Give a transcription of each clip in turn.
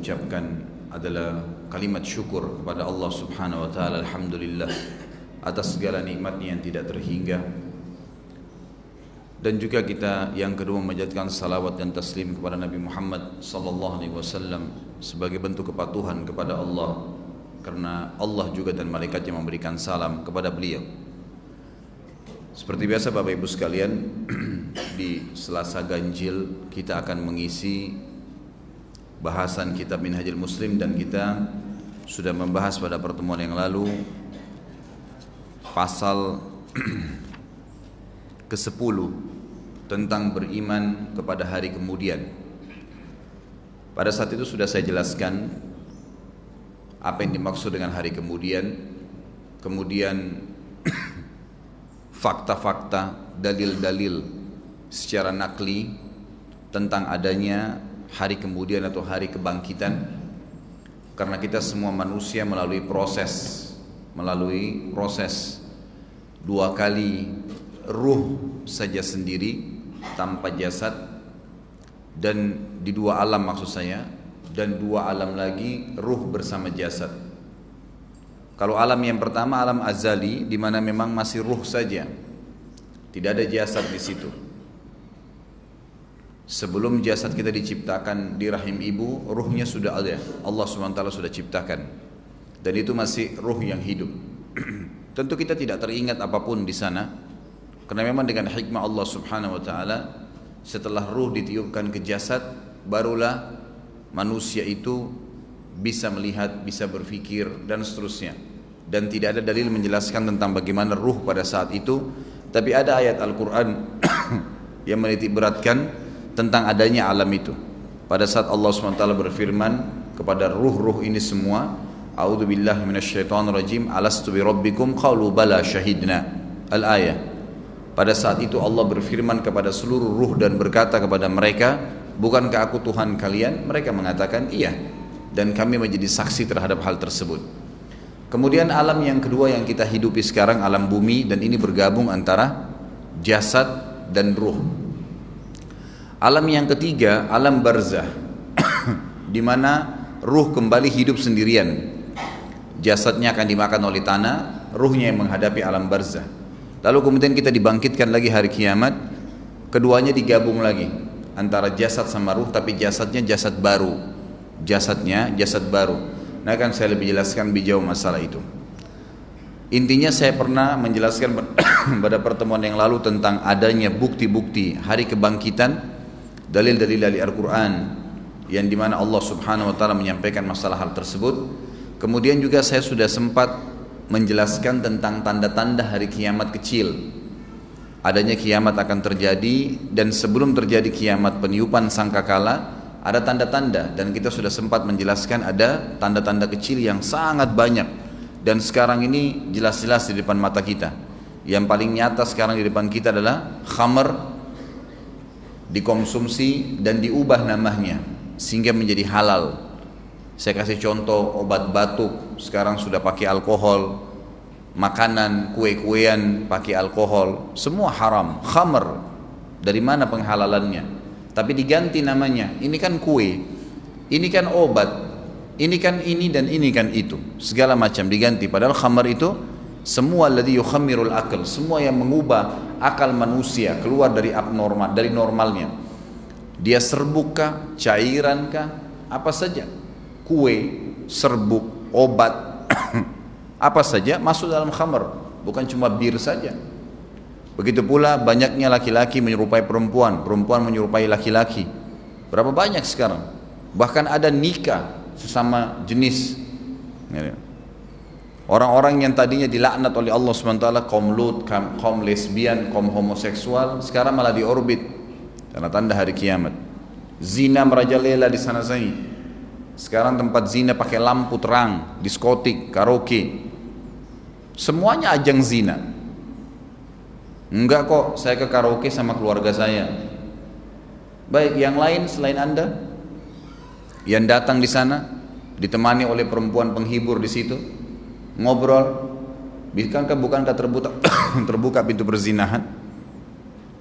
ucapkan adalah kalimat syukur kepada Allah Subhanahu wa taala alhamdulillah atas segala nikmatnya yang tidak terhingga. Dan juga kita yang kedua menjadikan salawat dan taslim kepada Nabi Muhammad sallallahu alaihi wasallam sebagai bentuk kepatuhan kepada Allah karena Allah juga dan malaikatnya memberikan salam kepada beliau. Seperti biasa Bapak Ibu sekalian di Selasa Ganjil kita akan mengisi bahasan kitab Minhajul Muslim dan kita sudah membahas pada pertemuan yang lalu pasal ke-10 tentang beriman kepada hari kemudian. Pada saat itu sudah saya jelaskan apa yang dimaksud dengan hari kemudian, kemudian fakta-fakta, dalil-dalil secara nakli tentang adanya hari kemudian atau hari kebangkitan karena kita semua manusia melalui proses melalui proses dua kali ruh saja sendiri tanpa jasad dan di dua alam maksud saya dan dua alam lagi ruh bersama jasad kalau alam yang pertama alam azali di mana memang masih ruh saja. Tidak ada jasad di situ. Sebelum jasad kita diciptakan di rahim ibu, ruhnya sudah ada. Allah SWT sudah ciptakan. Dan itu masih ruh yang hidup. Tentu kita tidak teringat apa pun di sana. Karena memang dengan hikmah Allah Subhanahu wa taala setelah ruh ditiupkan ke jasad barulah manusia itu bisa melihat, bisa berpikir dan seterusnya dan tidak ada dalil menjelaskan tentang bagaimana ruh pada saat itu tapi ada ayat Al-Quran yang menitik beratkan tentang adanya alam itu. Pada saat Allah SWT berfirman kepada ruh-ruh ini semua A'udzu billahi minasyaitonir rajim alastu bi rabbikum? Qalu bala syahidna. Al-ayah. Pada saat itu Allah berfirman kepada seluruh ruh dan berkata kepada mereka bukankah aku Tuhan kalian? Mereka mengatakan iya. Dan kami menjadi saksi terhadap hal tersebut. Kemudian alam yang kedua yang kita hidupi sekarang alam bumi dan ini bergabung antara jasad dan ruh. Alam yang ketiga alam barzah di mana ruh kembali hidup sendirian. Jasadnya akan dimakan oleh tanah, ruhnya yang menghadapi alam barzah. Lalu kemudian kita dibangkitkan lagi hari kiamat, keduanya digabung lagi antara jasad sama ruh tapi jasadnya jasad baru. Jasadnya jasad baru. Nah akan saya lebih jelaskan lebih jauh masalah itu. Intinya saya pernah menjelaskan pada pertemuan yang lalu tentang adanya bukti-bukti hari kebangkitan, dalil-dalil dari Al-Quran yang di mana Allah Subhanahu Wa Taala menyampaikan masalah hal tersebut. Kemudian juga saya sudah sempat menjelaskan tentang tanda-tanda hari kiamat kecil. Adanya kiamat akan terjadi dan sebelum terjadi kiamat peniupan sangkakala ada tanda-tanda dan kita sudah sempat menjelaskan ada tanda-tanda kecil yang sangat banyak dan sekarang ini jelas-jelas di depan mata kita yang paling nyata sekarang di depan kita adalah khamar dikonsumsi dan diubah namanya sehingga menjadi halal saya kasih contoh obat batuk sekarang sudah pakai alkohol makanan kue-kuean pakai alkohol semua haram khamar dari mana penghalalannya tapi diganti namanya. Ini kan kue, ini kan obat, ini kan ini dan ini kan itu. Segala macam diganti. Padahal khamar itu semua ladhi yukhammirul akal, semua yang mengubah akal manusia keluar dari abnormal, dari normalnya. Dia serbuk kah, cairan apa saja. Kue, serbuk, obat, apa saja masuk dalam khamar, bukan cuma bir saja. Begitu pula banyaknya laki-laki menyerupai perempuan, perempuan menyerupai laki-laki. Berapa banyak sekarang? Bahkan ada nikah sesama jenis. Orang-orang yang tadinya dilaknat oleh Allah SWT, kaum lut, kaum lesbian, kaum homoseksual, sekarang malah diorbit. Karena tanda hari kiamat. Zina merajalela di sana sini. Sekarang tempat zina pakai lampu terang, diskotik, karaoke. Semuanya ajang zina. Enggak kok, saya ke karaoke sama keluarga saya. Baik, yang lain selain Anda yang datang di sana ditemani oleh perempuan penghibur di situ, ngobrol, bukankah bukankah terbuka terbuka pintu perzinahan?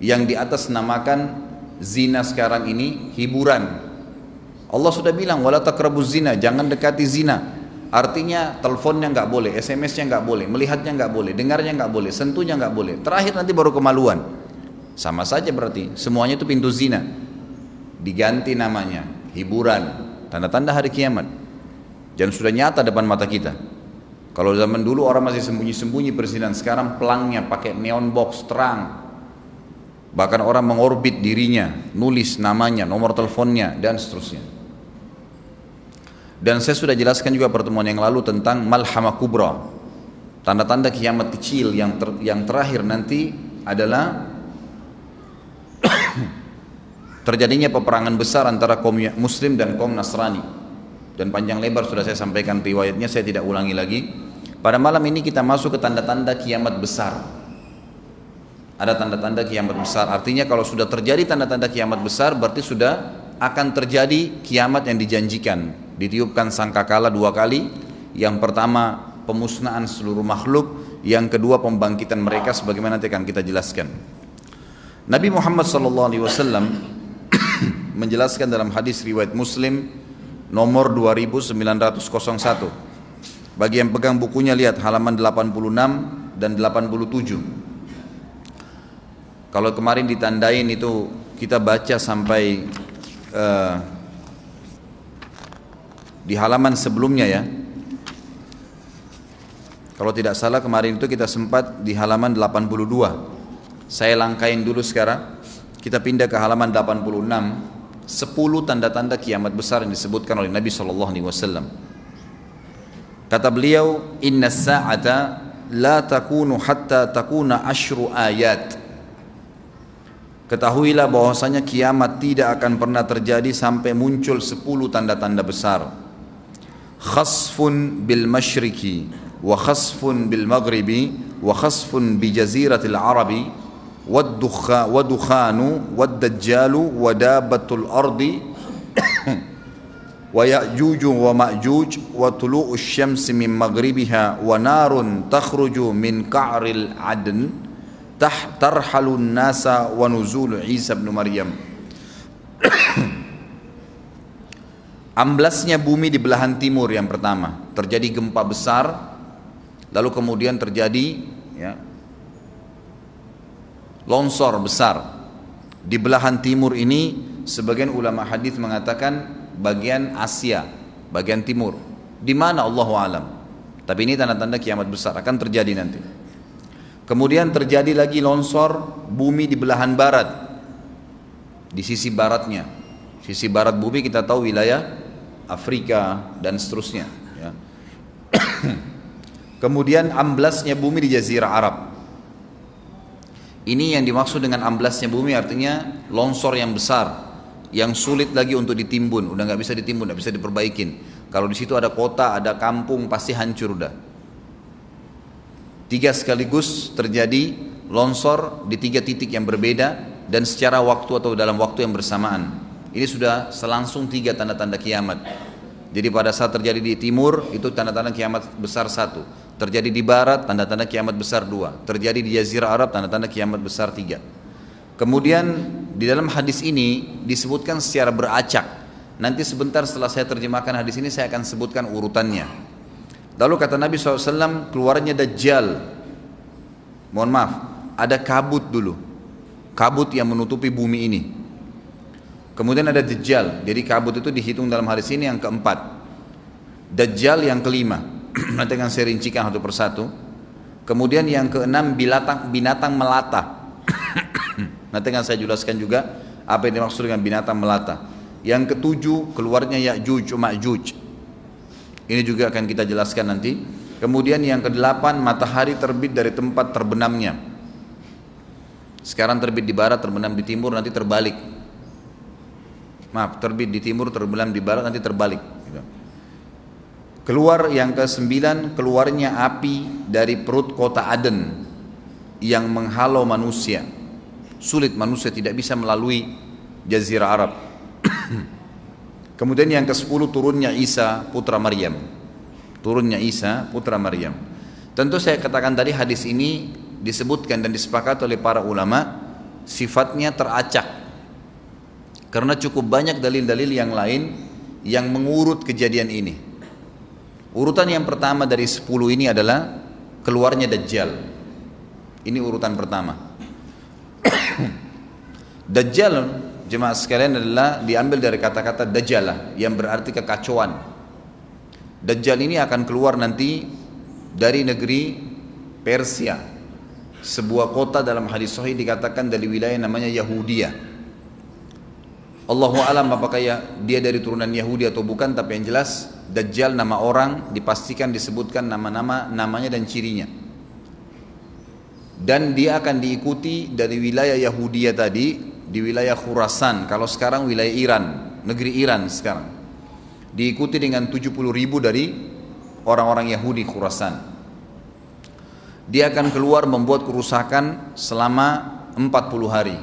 Yang di atas namakan zina sekarang ini hiburan. Allah sudah bilang wala taqrabuz zina, jangan dekati zina. Artinya teleponnya nggak boleh, SMS-nya nggak boleh, melihatnya nggak boleh, dengarnya nggak boleh, sentuhnya nggak boleh. Terakhir nanti baru kemaluan. Sama saja berarti semuanya itu pintu zina. Diganti namanya, hiburan, tanda-tanda hari kiamat. Dan sudah nyata depan mata kita. Kalau zaman dulu orang masih sembunyi-sembunyi persinan, sekarang pelangnya pakai neon box terang. Bahkan orang mengorbit dirinya, nulis namanya, nomor teleponnya, dan seterusnya. Dan saya sudah jelaskan juga pertemuan yang lalu tentang malhamah kubra. Tanda-tanda kiamat kecil yang ter, yang terakhir nanti adalah terjadinya peperangan besar antara kaum muslim dan kaum Nasrani. Dan panjang lebar sudah saya sampaikan riwayatnya, saya tidak ulangi lagi. Pada malam ini kita masuk ke tanda-tanda kiamat besar. Ada tanda-tanda kiamat besar. Artinya kalau sudah terjadi tanda-tanda kiamat besar berarti sudah akan terjadi kiamat yang dijanjikan ditiupkan sangkakala dua kali yang pertama pemusnahan seluruh makhluk yang kedua pembangkitan mereka sebagaimana nanti akan kita jelaskan Nabi Muhammad SAW menjelaskan dalam hadis riwayat Muslim nomor 2901 bagi yang pegang bukunya lihat halaman 86 dan 87 kalau kemarin ditandain itu kita baca sampai uh, di halaman sebelumnya ya. Kalau tidak salah kemarin itu kita sempat di halaman 82. Saya langkain dulu sekarang. Kita pindah ke halaman 86. 10 tanda-tanda kiamat besar yang disebutkan oleh Nabi Shallallahu Alaihi Wasallam. Kata beliau, Inna sa'ata la takunu hatta takuna ashru ayat. Ketahuilah bahwasanya kiamat tidak akan pernah terjadi sampai muncul 10 tanda-tanda besar. Khasfun bil masyriki wa khasfun bil maghribi wa khasfun bi jaziratil arabi wadukhanu waddajjalu wadabatul ardi wa wa ma'juj wa syamsi min maghribiha wa narun takhruju min ka'ril adn tah nasa wa nuzul Isa bin Maryam. Amblasnya bumi di belahan timur yang pertama. Terjadi gempa besar lalu kemudian terjadi ya, longsor besar. Di belahan timur ini sebagian ulama hadis mengatakan bagian Asia, bagian timur. Di mana Allah alam. Tapi ini tanda-tanda kiamat besar akan terjadi nanti. Kemudian terjadi lagi longsor bumi di belahan barat. Di sisi baratnya. Sisi barat bumi kita tahu wilayah Afrika dan seterusnya ya. kemudian amblasnya bumi di jazirah Arab ini yang dimaksud dengan amblasnya bumi artinya longsor yang besar yang sulit lagi untuk ditimbun udah nggak bisa ditimbun nggak bisa diperbaikin kalau di situ ada kota ada kampung pasti hancur udah tiga sekaligus terjadi longsor di tiga titik yang berbeda dan secara waktu atau dalam waktu yang bersamaan ini sudah selangsung tiga tanda-tanda kiamat. Jadi pada saat terjadi di timur itu tanda-tanda kiamat besar satu. Terjadi di barat tanda-tanda kiamat besar dua. Terjadi di Jazirah Arab tanda-tanda kiamat besar tiga. Kemudian di dalam hadis ini disebutkan secara beracak. Nanti sebentar setelah saya terjemahkan hadis ini saya akan sebutkan urutannya. Lalu kata Nabi SAW keluarnya Dajjal. Mohon maaf, ada kabut dulu. Kabut yang menutupi bumi ini. Kemudian ada Dajjal. Jadi kabut itu dihitung dalam hadis ini yang keempat. Dajjal yang kelima. Nanti akan saya rincikan satu persatu. Kemudian yang keenam binatang binatang melata. Nanti akan saya jelaskan juga apa yang dimaksud dengan binatang melata. Yang ketujuh keluarnya Ya'juj Ma'juj. Ini juga akan kita jelaskan nanti. Kemudian yang kedelapan matahari terbit dari tempat terbenamnya. Sekarang terbit di barat, terbenam di timur, nanti terbalik maaf terbit di timur terbenam di barat nanti terbalik gitu. Keluar yang ke sembilan keluarnya api dari perut kota Aden yang menghalau manusia. Sulit manusia tidak bisa melalui jazirah Arab. Kemudian yang ke sepuluh turunnya Isa putra Maryam. Turunnya Isa putra Maryam. Tentu saya katakan tadi hadis ini disebutkan dan disepakati oleh para ulama sifatnya teracak. Karena cukup banyak dalil-dalil yang lain yang mengurut kejadian ini. Urutan yang pertama dari 10 ini adalah keluarnya Dajjal. Ini urutan pertama. Dajjal jemaah sekalian adalah diambil dari kata-kata Dajjalah yang berarti kekacauan. Dajjal ini akan keluar nanti dari negeri Persia. Sebuah kota dalam hadis sahih dikatakan dari wilayah namanya Yahudia. Allahu alam apakah ya dia dari turunan Yahudi atau bukan tapi yang jelas Dajjal nama orang dipastikan disebutkan nama-nama namanya dan cirinya. Dan dia akan diikuti dari wilayah Yahudia tadi di wilayah Khurasan. Kalau sekarang wilayah Iran negeri Iran sekarang. Diikuti dengan 70 ribu dari orang-orang Yahudi Khurasan. Dia akan keluar membuat kerusakan selama 40 hari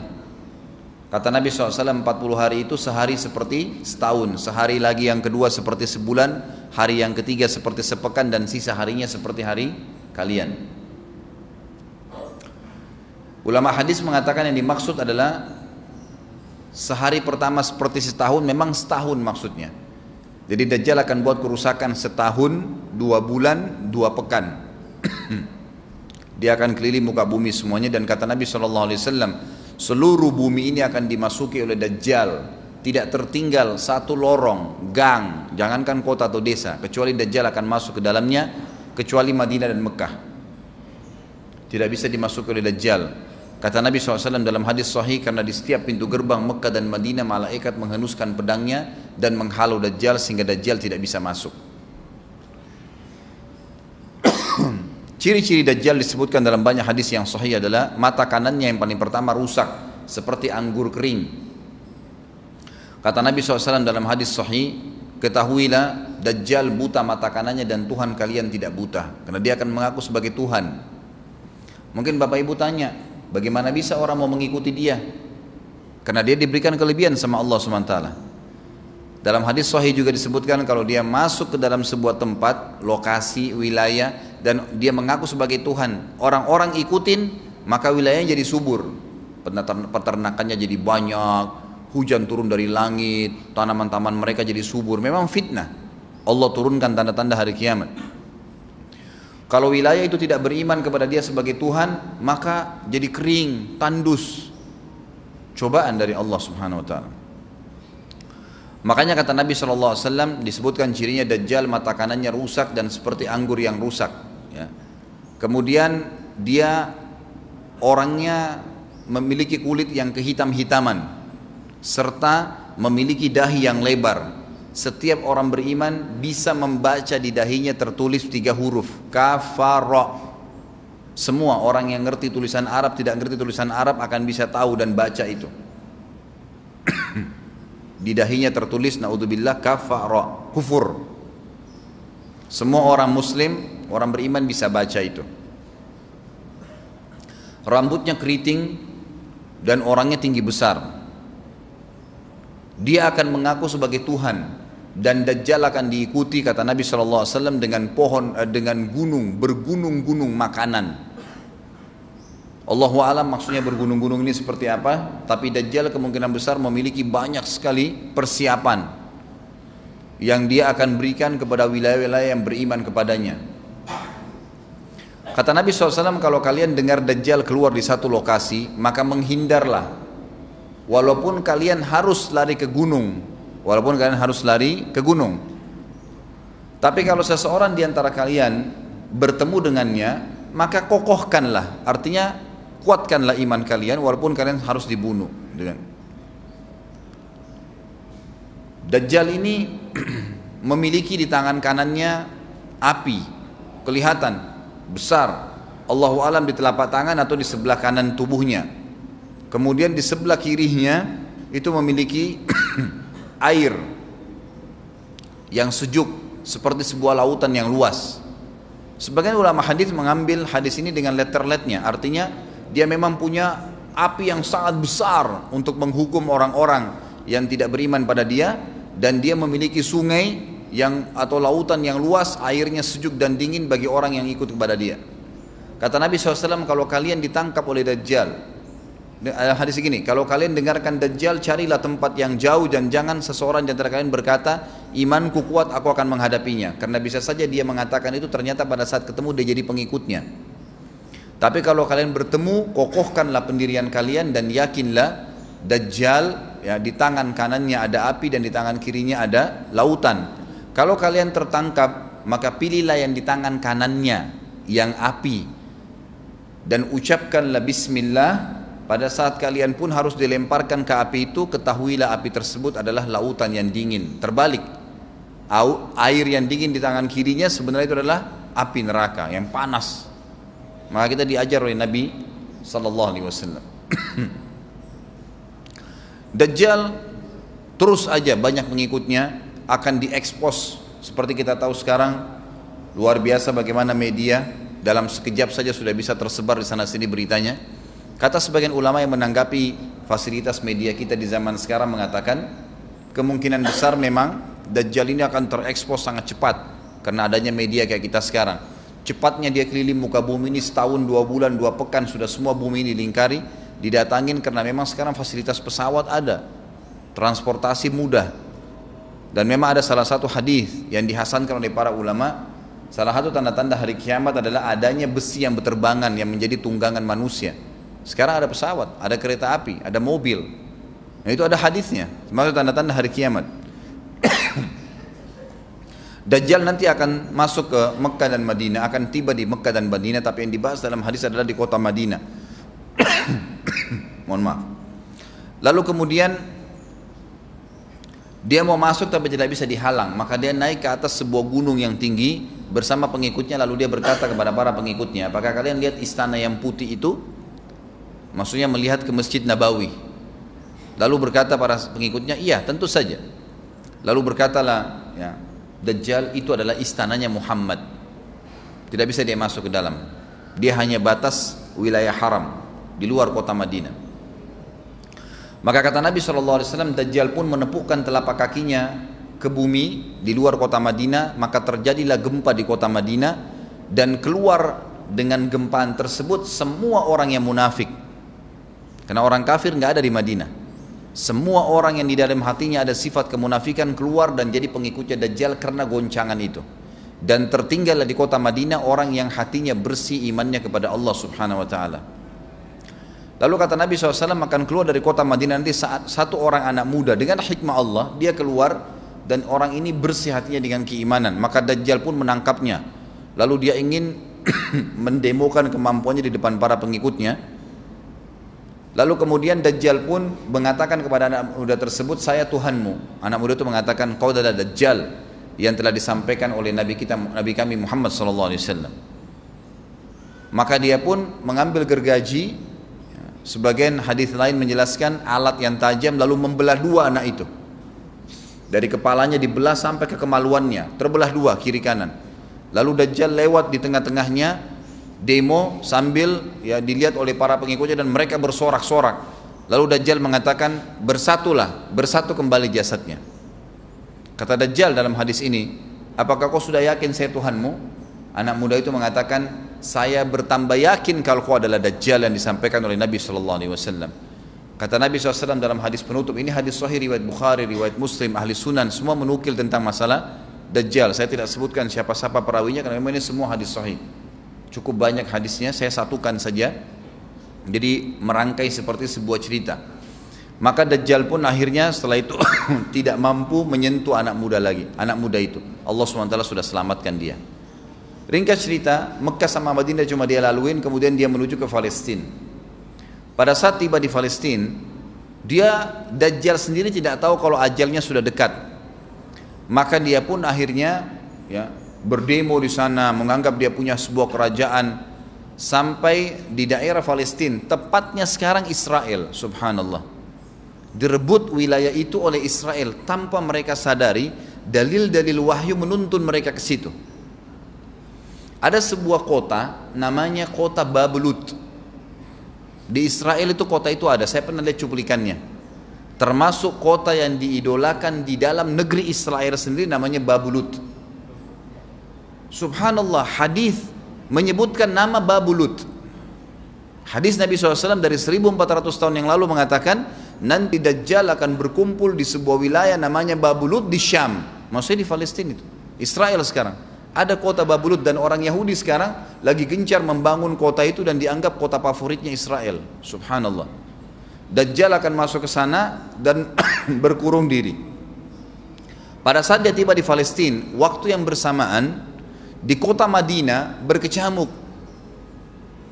Kata Nabi SAW 40 hari itu sehari seperti setahun Sehari lagi yang kedua seperti sebulan Hari yang ketiga seperti sepekan Dan sisa harinya seperti hari kalian. Ulama hadis mengatakan yang dimaksud adalah Sehari pertama seperti setahun Memang setahun maksudnya. Jadi Dajjal akan buat kerusakan setahun Dua bulan, dua pekan. Dia akan keliling muka bumi semuanya Dan kata Nabi SAW Seluruh bumi ini akan dimasuki oleh Dajjal. Tidak tertinggal satu lorong, gang, jangankan kota atau desa, kecuali Dajjal akan masuk ke dalamnya, kecuali Madinah dan Mekah. Tidak bisa dimasuki oleh Dajjal. Kata Nabi SAW dalam hadis sahih karena di setiap pintu gerbang Mekah dan Madinah malaikat menghenuskan pedangnya dan menghalau Dajjal sehingga Dajjal tidak bisa masuk. Ciri-ciri Dajjal disebutkan dalam banyak hadis yang sahih adalah mata kanannya yang paling pertama rusak seperti anggur kering. Kata Nabi SAW dalam hadis sahih, ketahuilah Dajjal buta mata kanannya dan Tuhan kalian tidak buta. Karena dia akan mengaku sebagai Tuhan. Mungkin Bapak Ibu tanya, bagaimana bisa orang mau mengikuti dia? Karena dia diberikan kelebihan sama Allah SWT. Dalam hadis sahih juga disebutkan kalau dia masuk ke dalam sebuah tempat, lokasi, wilayah dan dia mengaku sebagai Tuhan, orang-orang ikutin, maka wilayahnya jadi subur. Peternakannya jadi banyak, hujan turun dari langit, tanaman-tanaman mereka jadi subur. Memang fitnah. Allah turunkan tanda-tanda hari kiamat. Kalau wilayah itu tidak beriman kepada dia sebagai Tuhan, maka jadi kering, tandus. Cobaan dari Allah Subhanahu wa taala. Makanya kata Nabi SAW disebutkan cirinya Dajjal mata kanannya rusak dan seperti anggur yang rusak. Kemudian dia orangnya memiliki kulit yang kehitam-hitaman serta memiliki dahi yang lebar. Setiap orang beriman bisa membaca di dahinya tertulis tiga huruf kafara. Semua orang yang ngerti tulisan Arab tidak ngerti tulisan Arab akan bisa tahu dan baca itu. Di dahinya tertulis naudzubillah kafara, kufur. Semua orang muslim, orang beriman bisa baca itu. Rambutnya keriting dan orangnya tinggi besar. Dia akan mengaku sebagai Tuhan dan Dajjal akan diikuti kata Nabi SAW dengan pohon eh, dengan gunung bergunung-gunung makanan Allahu alam maksudnya bergunung-gunung ini seperti apa tapi Dajjal kemungkinan besar memiliki banyak sekali persiapan yang dia akan berikan kepada wilayah-wilayah yang beriman kepadanya kata Nabi SAW kalau kalian dengar Dajjal keluar di satu lokasi maka menghindarlah. Walaupun kalian harus lari ke gunung walaupun kalian harus lari ke gunung. Tapi kalau seseorang di antara kalian bertemu dengannya maka kokohkanlah. Artinya kuatkanlah iman kalian walaupun kalian harus dibunuh dengan Dajjal ini memiliki di tangan kanannya api. Kelihatan besar. Allahu alam di telapak tangan atau di sebelah kanan tubuhnya. Kemudian di sebelah kirinya itu memiliki air yang sejuk seperti sebuah lautan yang luas. Sebagian ulama hadis mengambil hadis ini dengan letter-letternya artinya dia memang punya api yang sangat besar untuk menghukum orang-orang yang tidak beriman pada dia dan dia memiliki sungai yang atau lautan yang luas airnya sejuk dan dingin bagi orang yang ikut kepada dia. Kata Nabi SAW kalau kalian ditangkap oleh Dajjal hadis ini kalau kalian dengarkan Dajjal carilah tempat yang jauh dan jangan seseorang di antara kalian berkata imanku kuat aku akan menghadapinya. Karena bisa saja dia mengatakan itu ternyata pada saat ketemu dia jadi pengikutnya. Tapi kalau kalian bertemu kokohkanlah pendirian kalian dan yakinlah Dajjal ya di tangan kanannya ada api dan di tangan kirinya ada lautan kalau kalian tertangkap maka pilihlah yang di tangan kanannya yang api dan ucapkanlah bismillah pada saat kalian pun harus dilemparkan ke api itu, ketahuilah api tersebut adalah lautan yang dingin. Terbalik, air yang dingin di tangan kirinya sebenarnya itu adalah api neraka yang panas. Maka kita diajar oleh Nabi Sallallahu Alaihi Wasallam. Dajjal terus aja banyak pengikutnya akan diekspos seperti kita tahu sekarang luar biasa bagaimana media dalam sekejap saja sudah bisa tersebar di sana sini beritanya Kata sebagian ulama yang menanggapi fasilitas media kita di zaman sekarang mengatakan kemungkinan besar memang Dajjal ini akan terekspos sangat cepat karena adanya media kayak kita sekarang. Cepatnya dia keliling muka bumi ini setahun, dua bulan, dua pekan sudah semua bumi ini dilingkari, didatangin karena memang sekarang fasilitas pesawat ada, transportasi mudah. Dan memang ada salah satu hadis yang dihasankan oleh para ulama, salah satu tanda-tanda hari kiamat adalah adanya besi yang berterbangan yang menjadi tunggangan manusia. Sekarang ada pesawat, ada kereta api, ada mobil. Nah, itu ada hadisnya. Termasuk tanda-tanda hari kiamat. Dajjal nanti akan masuk ke Mekah dan Madinah, akan tiba di Mekah dan Madinah, tapi yang dibahas dalam hadis adalah di kota Madinah. Mohon maaf. Lalu kemudian dia mau masuk tapi tidak bisa dihalang, maka dia naik ke atas sebuah gunung yang tinggi bersama pengikutnya lalu dia berkata kepada para pengikutnya, apakah kalian lihat istana yang putih itu? Maksudnya melihat ke Masjid Nabawi. Lalu berkata para pengikutnya, iya tentu saja. Lalu berkatalah, ya, Dajjal itu adalah istananya Muhammad. Tidak bisa dia masuk ke dalam. Dia hanya batas wilayah haram di luar kota Madinah. Maka kata Nabi SAW, Dajjal pun menepukkan telapak kakinya ke bumi di luar kota Madinah, maka terjadilah gempa di kota Madinah dan keluar dengan gempaan tersebut semua orang yang munafik karena orang kafir nggak ada di Madinah. Semua orang yang di dalam hatinya ada sifat kemunafikan keluar dan jadi pengikutnya Dajjal karena goncangan itu. Dan tertinggallah di kota Madinah orang yang hatinya bersih imannya kepada Allah subhanahu wa ta'ala. Lalu kata Nabi SAW akan keluar dari kota Madinah nanti saat satu orang anak muda dengan hikmah Allah dia keluar dan orang ini bersih hatinya dengan keimanan maka Dajjal pun menangkapnya lalu dia ingin mendemokan kemampuannya di depan para pengikutnya Lalu kemudian Dajjal pun mengatakan kepada anak muda tersebut, saya Tuhanmu. Anak muda itu mengatakan, kau adalah Dajjal yang telah disampaikan oleh Nabi kita, Nabi kami Muhammad SAW. Maka dia pun mengambil gergaji, sebagian hadis lain menjelaskan alat yang tajam lalu membelah dua anak itu. Dari kepalanya dibelah sampai ke kemaluannya, terbelah dua kiri kanan. Lalu Dajjal lewat di tengah-tengahnya demo sambil ya dilihat oleh para pengikutnya dan mereka bersorak-sorak. Lalu Dajjal mengatakan bersatulah, bersatu kembali jasadnya. Kata Dajjal dalam hadis ini, apakah kau sudah yakin saya Tuhanmu? Anak muda itu mengatakan, saya bertambah yakin kalau kau adalah Dajjal yang disampaikan oleh Nabi Shallallahu Alaihi Wasallam. Kata Nabi SAW dalam hadis penutup ini hadis Sahih riwayat Bukhari, riwayat Muslim, ahli Sunan semua menukil tentang masalah Dajjal. Saya tidak sebutkan siapa-siapa perawinya karena memang ini semua hadis Sahih. Cukup banyak hadisnya saya satukan saja. Jadi merangkai seperti sebuah cerita. Maka Dajjal pun akhirnya setelah itu tidak mampu menyentuh anak muda lagi anak muda itu. Allah SWT sudah selamatkan dia ringkas cerita Mekah sama Madinah cuma dia laluin kemudian dia menuju ke Palestina pada saat tiba di Palestina dia Dajjal sendiri tidak tahu kalau ajalnya sudah dekat maka dia pun akhirnya ya berdemo di sana, menganggap dia punya sebuah kerajaan sampai di daerah Palestina, tepatnya sekarang Israel, subhanallah. Direbut wilayah itu oleh Israel tanpa mereka sadari dalil-dalil wahyu menuntun mereka ke situ. Ada sebuah kota namanya kota Babelut. Di Israel itu kota itu ada, saya pernah lihat cuplikannya. Termasuk kota yang diidolakan di dalam negeri Israel sendiri namanya Babulut Subhanallah hadis menyebutkan nama Babulut. Hadis Nabi SAW dari 1400 tahun yang lalu mengatakan nanti Dajjal akan berkumpul di sebuah wilayah namanya Babulut di Syam. maksudnya di Palestina itu. Israel sekarang. Ada kota Babulut dan orang Yahudi sekarang lagi gencar membangun kota itu dan dianggap kota favoritnya Israel. Subhanallah. Dajjal akan masuk ke sana dan berkurung diri. Pada saat dia tiba di Palestina, waktu yang bersamaan di kota Madinah berkecamuk.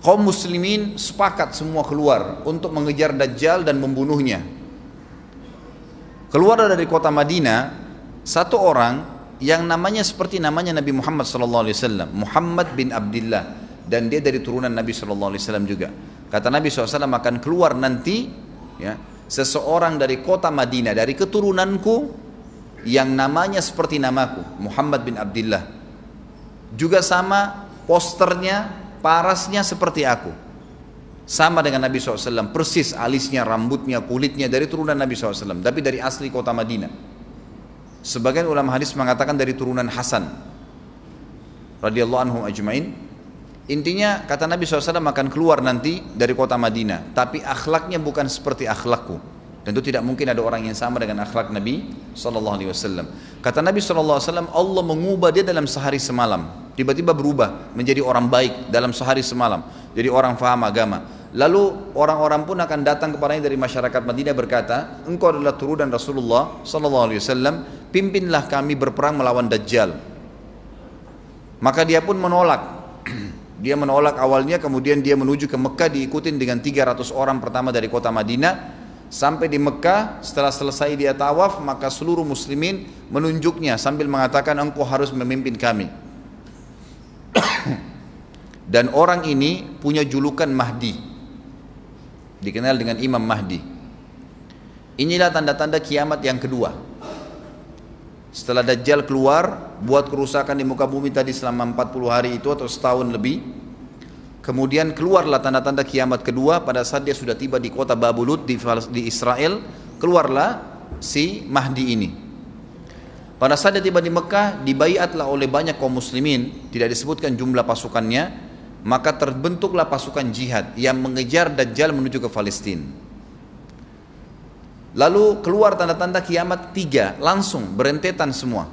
Kaum muslimin sepakat semua keluar untuk mengejar Dajjal dan membunuhnya. Keluar dari kota Madinah, satu orang yang namanya seperti namanya Nabi Muhammad SAW, Muhammad bin Abdullah, dan dia dari turunan Nabi SAW juga. Kata Nabi SAW akan keluar nanti, ya, seseorang dari kota Madinah, dari keturunanku yang namanya seperti namaku, Muhammad bin Abdullah. Juga sama posternya, parasnya seperti aku. Sama dengan Nabi SAW, persis alisnya, rambutnya, kulitnya dari turunan Nabi SAW, tapi dari asli kota Madinah. Sebagian ulama hadis mengatakan dari turunan Hasan radhiyallahu anhu ajmain. Intinya kata Nabi SAW akan keluar nanti dari kota Madinah, tapi akhlaknya bukan seperti akhlakku. Tentu tidak mungkin ada orang yang sama dengan akhlak Nabi Wasallam. Kata Nabi Wasallam, Allah mengubah dia dalam sehari semalam. Tiba-tiba berubah menjadi orang baik dalam sehari semalam. Jadi orang faham agama. Lalu orang-orang pun akan datang kepadanya dari masyarakat Madinah berkata, engkau adalah turunan Rasulullah Sallallahu Alaihi Wasallam, pimpinlah kami berperang melawan Dajjal. Maka dia pun menolak. dia menolak awalnya, kemudian dia menuju ke Mekah diikutin dengan 300 orang pertama dari kota Madinah Sampai di Mekah, setelah selesai dia tawaf, maka seluruh muslimin menunjuknya sambil mengatakan engkau harus memimpin kami. Dan orang ini punya julukan Mahdi. Dikenal dengan Imam Mahdi. Inilah tanda-tanda kiamat yang kedua. Setelah Dajjal keluar, buat kerusakan di muka bumi tadi selama 40 hari itu atau setahun lebih, Kemudian keluarlah tanda-tanda kiamat kedua pada saat dia sudah tiba di kota Babulut di, di Israel, keluarlah si Mahdi ini. Pada saat dia tiba di Mekah, dibaiatlah oleh banyak kaum muslimin, tidak disebutkan jumlah pasukannya, maka terbentuklah pasukan jihad yang mengejar Dajjal menuju ke Palestina. Lalu keluar tanda-tanda kiamat tiga, langsung berentetan semua.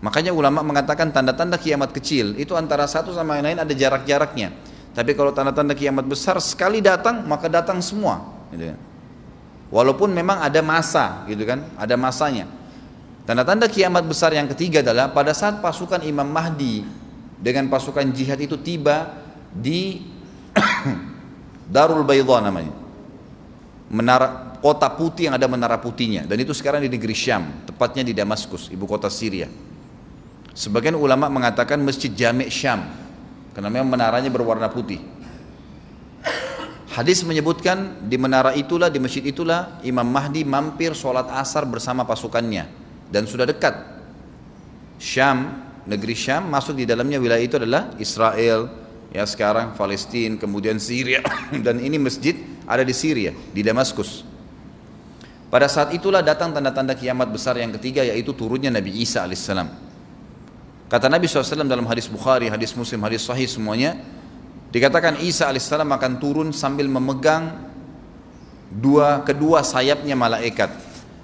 Makanya ulama mengatakan tanda-tanda kiamat kecil itu antara satu sama yang lain ada jarak-jaraknya. Tapi kalau tanda-tanda kiamat besar sekali datang maka datang semua. Gitu kan. Walaupun memang ada masa, gitu kan, ada masanya. Tanda-tanda kiamat besar yang ketiga adalah pada saat pasukan Imam Mahdi dengan pasukan jihad itu tiba di Darul Baydha namanya. Menara kota putih yang ada menara putihnya dan itu sekarang di negeri Syam, tepatnya di Damaskus, ibu kota Syria. Sebagian ulama mengatakan Masjid Jami' Syam karena memang menaranya berwarna putih. Hadis menyebutkan di menara itulah, di masjid itulah Imam Mahdi mampir sholat asar bersama pasukannya dan sudah dekat. Syam, negeri Syam masuk di dalamnya wilayah itu adalah Israel, ya sekarang Palestina, kemudian Syria dan ini masjid ada di Syria, di Damaskus. Pada saat itulah datang tanda-tanda kiamat besar yang ketiga yaitu turunnya Nabi Isa alaihissalam. Kata Nabi SAW dalam hadis Bukhari, hadis Muslim, hadis Sahih semuanya, dikatakan Isa alaihissalam akan turun sambil memegang dua kedua sayapnya malaikat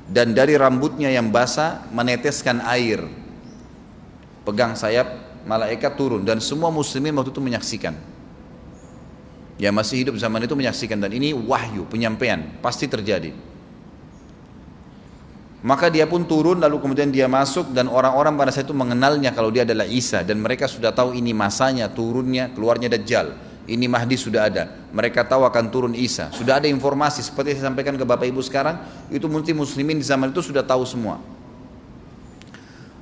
dan dari rambutnya yang basah meneteskan air. Pegang sayap malaikat turun dan semua muslimin waktu itu menyaksikan. Ya masih hidup zaman itu menyaksikan dan ini wahyu penyampaian pasti terjadi. Maka dia pun turun lalu kemudian dia masuk dan orang-orang pada saat itu mengenalnya kalau dia adalah Isa dan mereka sudah tahu ini masanya turunnya keluarnya Dajjal. Ini Mahdi sudah ada. Mereka tahu akan turun Isa. Sudah ada informasi seperti saya sampaikan ke Bapak Ibu sekarang, itu mungkin muslimin di zaman itu sudah tahu semua.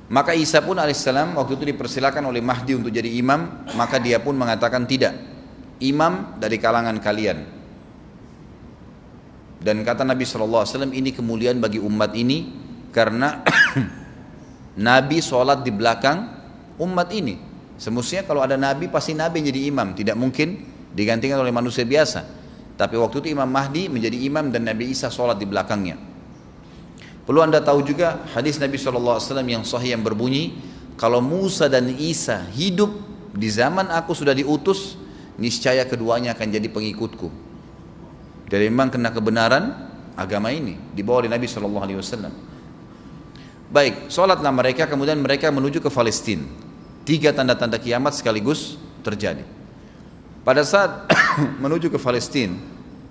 Maka Isa pun alaihissalam waktu itu dipersilakan oleh Mahdi untuk jadi imam, maka dia pun mengatakan tidak. Imam dari kalangan kalian. Dan kata Nabi SAW ini kemuliaan bagi umat ini karena Nabi sholat di belakang umat ini. Semestinya kalau ada Nabi pasti Nabi jadi imam, tidak mungkin digantikan oleh manusia biasa. Tapi waktu itu Imam Mahdi menjadi imam dan Nabi Isa sholat di belakangnya. Perlu anda tahu juga hadis Nabi SAW yang sahih yang berbunyi, kalau Musa dan Isa hidup di zaman aku sudah diutus, niscaya keduanya akan jadi pengikutku. Jadi memang kena kebenaran agama ini dibawa oleh Nabi Wasallam. Baik, sholatlah mereka, kemudian mereka menuju ke Palestina. Tiga tanda-tanda kiamat sekaligus terjadi. Pada saat menuju ke Palestina,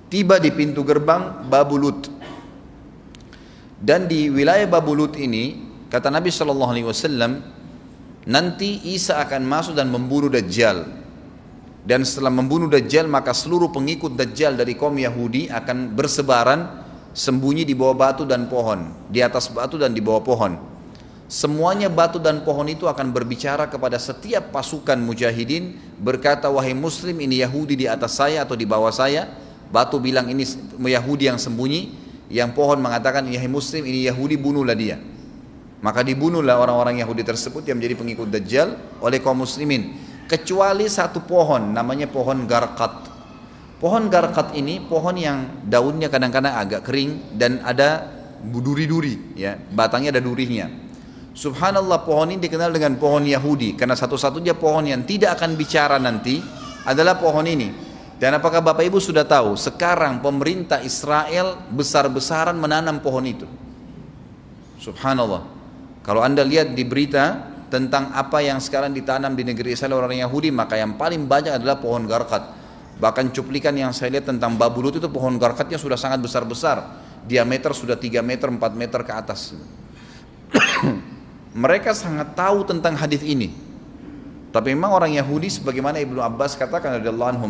tiba di pintu gerbang Babulut. Dan di wilayah Babulut ini, kata Nabi Shallallahu Alaihi Wasallam, nanti Isa akan masuk dan membunuh Dajjal. Dan setelah membunuh Dajjal, maka seluruh pengikut Dajjal dari kaum Yahudi akan bersebaran sembunyi di bawah batu dan pohon, di atas batu dan di bawah pohon. Semuanya batu dan pohon itu akan berbicara kepada setiap pasukan mujahidin berkata wahai muslim ini Yahudi di atas saya atau di bawah saya. Batu bilang ini Yahudi yang sembunyi, yang pohon mengatakan wahai muslim ini Yahudi bunuhlah dia. Maka dibunuhlah orang-orang Yahudi tersebut yang menjadi pengikut Dajjal oleh kaum muslimin. Kecuali satu pohon namanya pohon Garqat. Pohon garkat ini pohon yang daunnya kadang-kadang agak kering dan ada duri-duri ya, batangnya ada durinya. Subhanallah pohon ini dikenal dengan pohon Yahudi karena satu-satunya pohon yang tidak akan bicara nanti adalah pohon ini. Dan apakah Bapak Ibu sudah tahu sekarang pemerintah Israel besar-besaran menanam pohon itu? Subhanallah. Kalau Anda lihat di berita tentang apa yang sekarang ditanam di negeri Israel orang Yahudi, maka yang paling banyak adalah pohon garkat. Bahkan cuplikan yang saya lihat tentang babulut itu pohon garkatnya sudah sangat besar-besar. Diameter sudah 3 meter, 4 meter ke atas. Mereka sangat tahu tentang hadis ini. Tapi memang orang Yahudi sebagaimana Ibnu Abbas katakan radhiyallahu anhu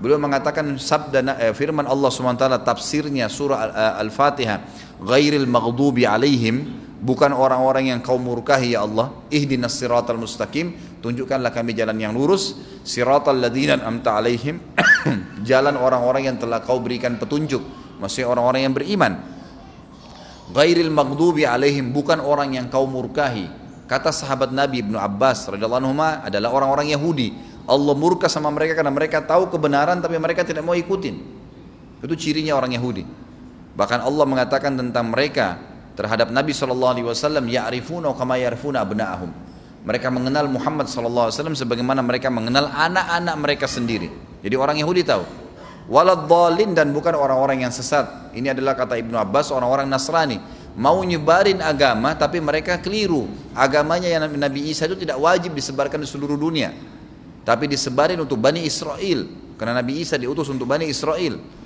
beliau mengatakan sabda eh, firman Allah SWT tafsirnya surah eh, Al-Fatihah ghairil maghdubi alaihim bukan orang-orang yang kau murkahi ya Allah. Ihdinas siratal mustaqim tunjukkanlah kami jalan yang lurus. Siratal ladzina amta alaihim jalan orang-orang yang telah kau berikan petunjuk. Maksudnya orang-orang yang beriman. Ghairil maghdubi alaihim bukan orang yang kau murkahi. Kata sahabat Nabi Ibnu Abbas radhiyallahu adalah orang-orang Yahudi Allah murka sama mereka karena mereka tahu kebenaran tapi mereka tidak mau ikutin itu cirinya orang Yahudi bahkan Allah mengatakan tentang mereka terhadap Nabi SAW ya'rifuna kama ya'rifuna abna'ahum mereka mengenal Muhammad SAW sebagaimana mereka mengenal anak-anak mereka sendiri. Jadi orang Yahudi tahu. Waladhalin dan bukan orang-orang yang sesat. Ini adalah kata Ibnu Abbas orang-orang Nasrani. Mau nyebarin agama tapi mereka keliru. Agamanya yang Nabi Isa itu tidak wajib disebarkan di seluruh dunia. Tapi disebarin untuk Bani Israel. Karena Nabi Isa diutus untuk Bani Israel.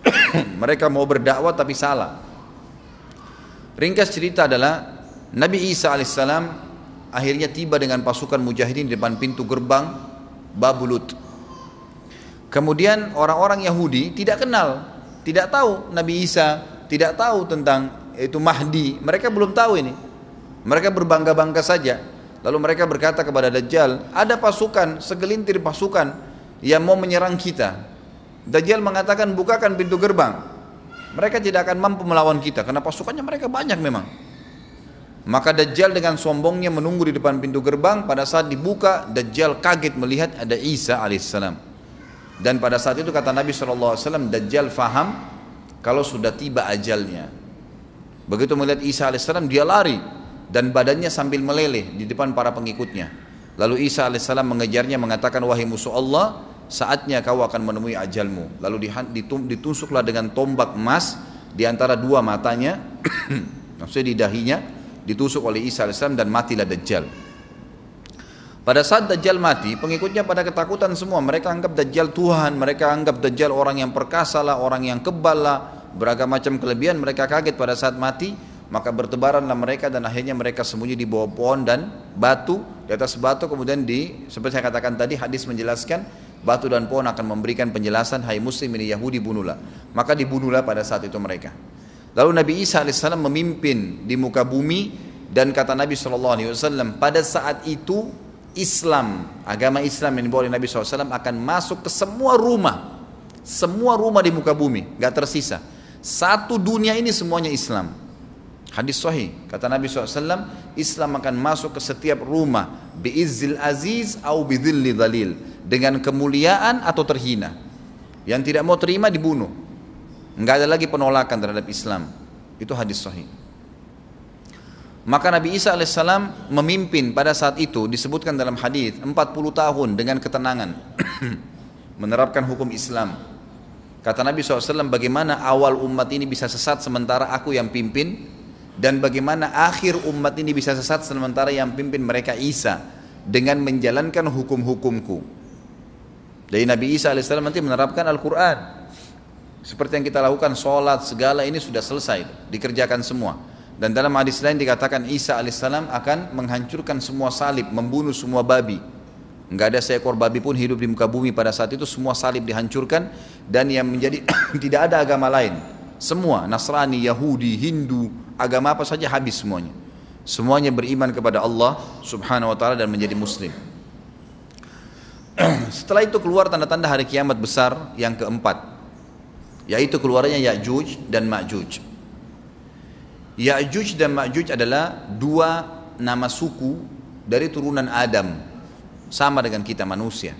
mereka mau berdakwah tapi salah. Ringkas cerita adalah Nabi Isa alaihissalam akhirnya tiba dengan pasukan mujahidin di depan pintu gerbang Babulut. Kemudian orang-orang Yahudi tidak kenal, tidak tahu Nabi Isa, tidak tahu tentang itu Mahdi. Mereka belum tahu ini. Mereka berbangga-bangga saja. Lalu mereka berkata kepada Dajjal, ada pasukan, segelintir pasukan yang mau menyerang kita. Dajjal mengatakan, bukakan pintu gerbang. Mereka tidak akan mampu melawan kita, karena pasukannya mereka banyak memang. Maka Dajjal dengan sombongnya menunggu di depan pintu gerbang. Pada saat dibuka, Dajjal kaget melihat ada Isa alaihissalam. Dan pada saat itu kata Nabi SAW, Dajjal faham kalau sudah tiba ajalnya. Begitu melihat Isa alaihissalam, dia lari dan badannya sambil meleleh di depan para pengikutnya. Lalu Isa alaihissalam mengejarnya mengatakan, wahai musuh Allah, saatnya kau akan menemui ajalmu. Lalu ditusuklah dengan tombak emas di antara dua matanya, maksudnya di dahinya, ditusuk oleh Isa AS dan matilah Dajjal. Pada saat Dajjal mati, pengikutnya pada ketakutan semua. Mereka anggap Dajjal Tuhan, mereka anggap Dajjal orang yang perkasa lah, orang yang kebal lah, beragam macam kelebihan. Mereka kaget pada saat mati, maka bertebaranlah mereka dan akhirnya mereka sembunyi di bawah pohon dan batu. Di atas batu kemudian di, seperti saya katakan tadi, hadis menjelaskan, batu dan pohon akan memberikan penjelasan, hai muslim ini Yahudi bunuhlah. Maka dibunuhlah pada saat itu mereka. Lalu Nabi Isa AS memimpin di muka bumi dan kata Nabi SAW pada saat itu Islam, agama Islam yang dibawa oleh Nabi SAW akan masuk ke semua rumah. Semua rumah di muka bumi, gak tersisa. Satu dunia ini semuanya Islam. Hadis sahih, kata Nabi SAW, Islam akan masuk ke setiap rumah. Biizzil aziz au bidhilli dalil. Dengan kemuliaan atau terhina. Yang tidak mau terima dibunuh. Enggak ada lagi penolakan terhadap Islam. Itu hadis sahih. Maka Nabi Isa alaihissalam memimpin pada saat itu disebutkan dalam hadis 40 tahun dengan ketenangan menerapkan hukum Islam. Kata Nabi SAW bagaimana awal umat ini bisa sesat sementara aku yang pimpin dan bagaimana akhir umat ini bisa sesat sementara yang pimpin mereka Isa dengan menjalankan hukum-hukumku. Dari Nabi Isa alaihissalam nanti menerapkan Al-Quran. Seperti yang kita lakukan, sholat, segala ini sudah selesai, dikerjakan semua. Dan dalam hadis lain dikatakan Isa alaihissalam akan menghancurkan semua salib, membunuh semua babi. Enggak ada seekor babi pun hidup di muka bumi pada saat itu, semua salib dihancurkan dan yang menjadi tidak ada agama lain. Semua Nasrani, Yahudi, Hindu, agama apa saja habis semuanya. Semuanya beriman kepada Allah Subhanahu wa taala dan menjadi muslim. Setelah itu keluar tanda-tanda hari kiamat besar yang keempat yaitu keluarnya Ya'juj dan Ma'juj. Ya'juj dan Ma'juj adalah dua nama suku dari turunan Adam sama dengan kita manusia.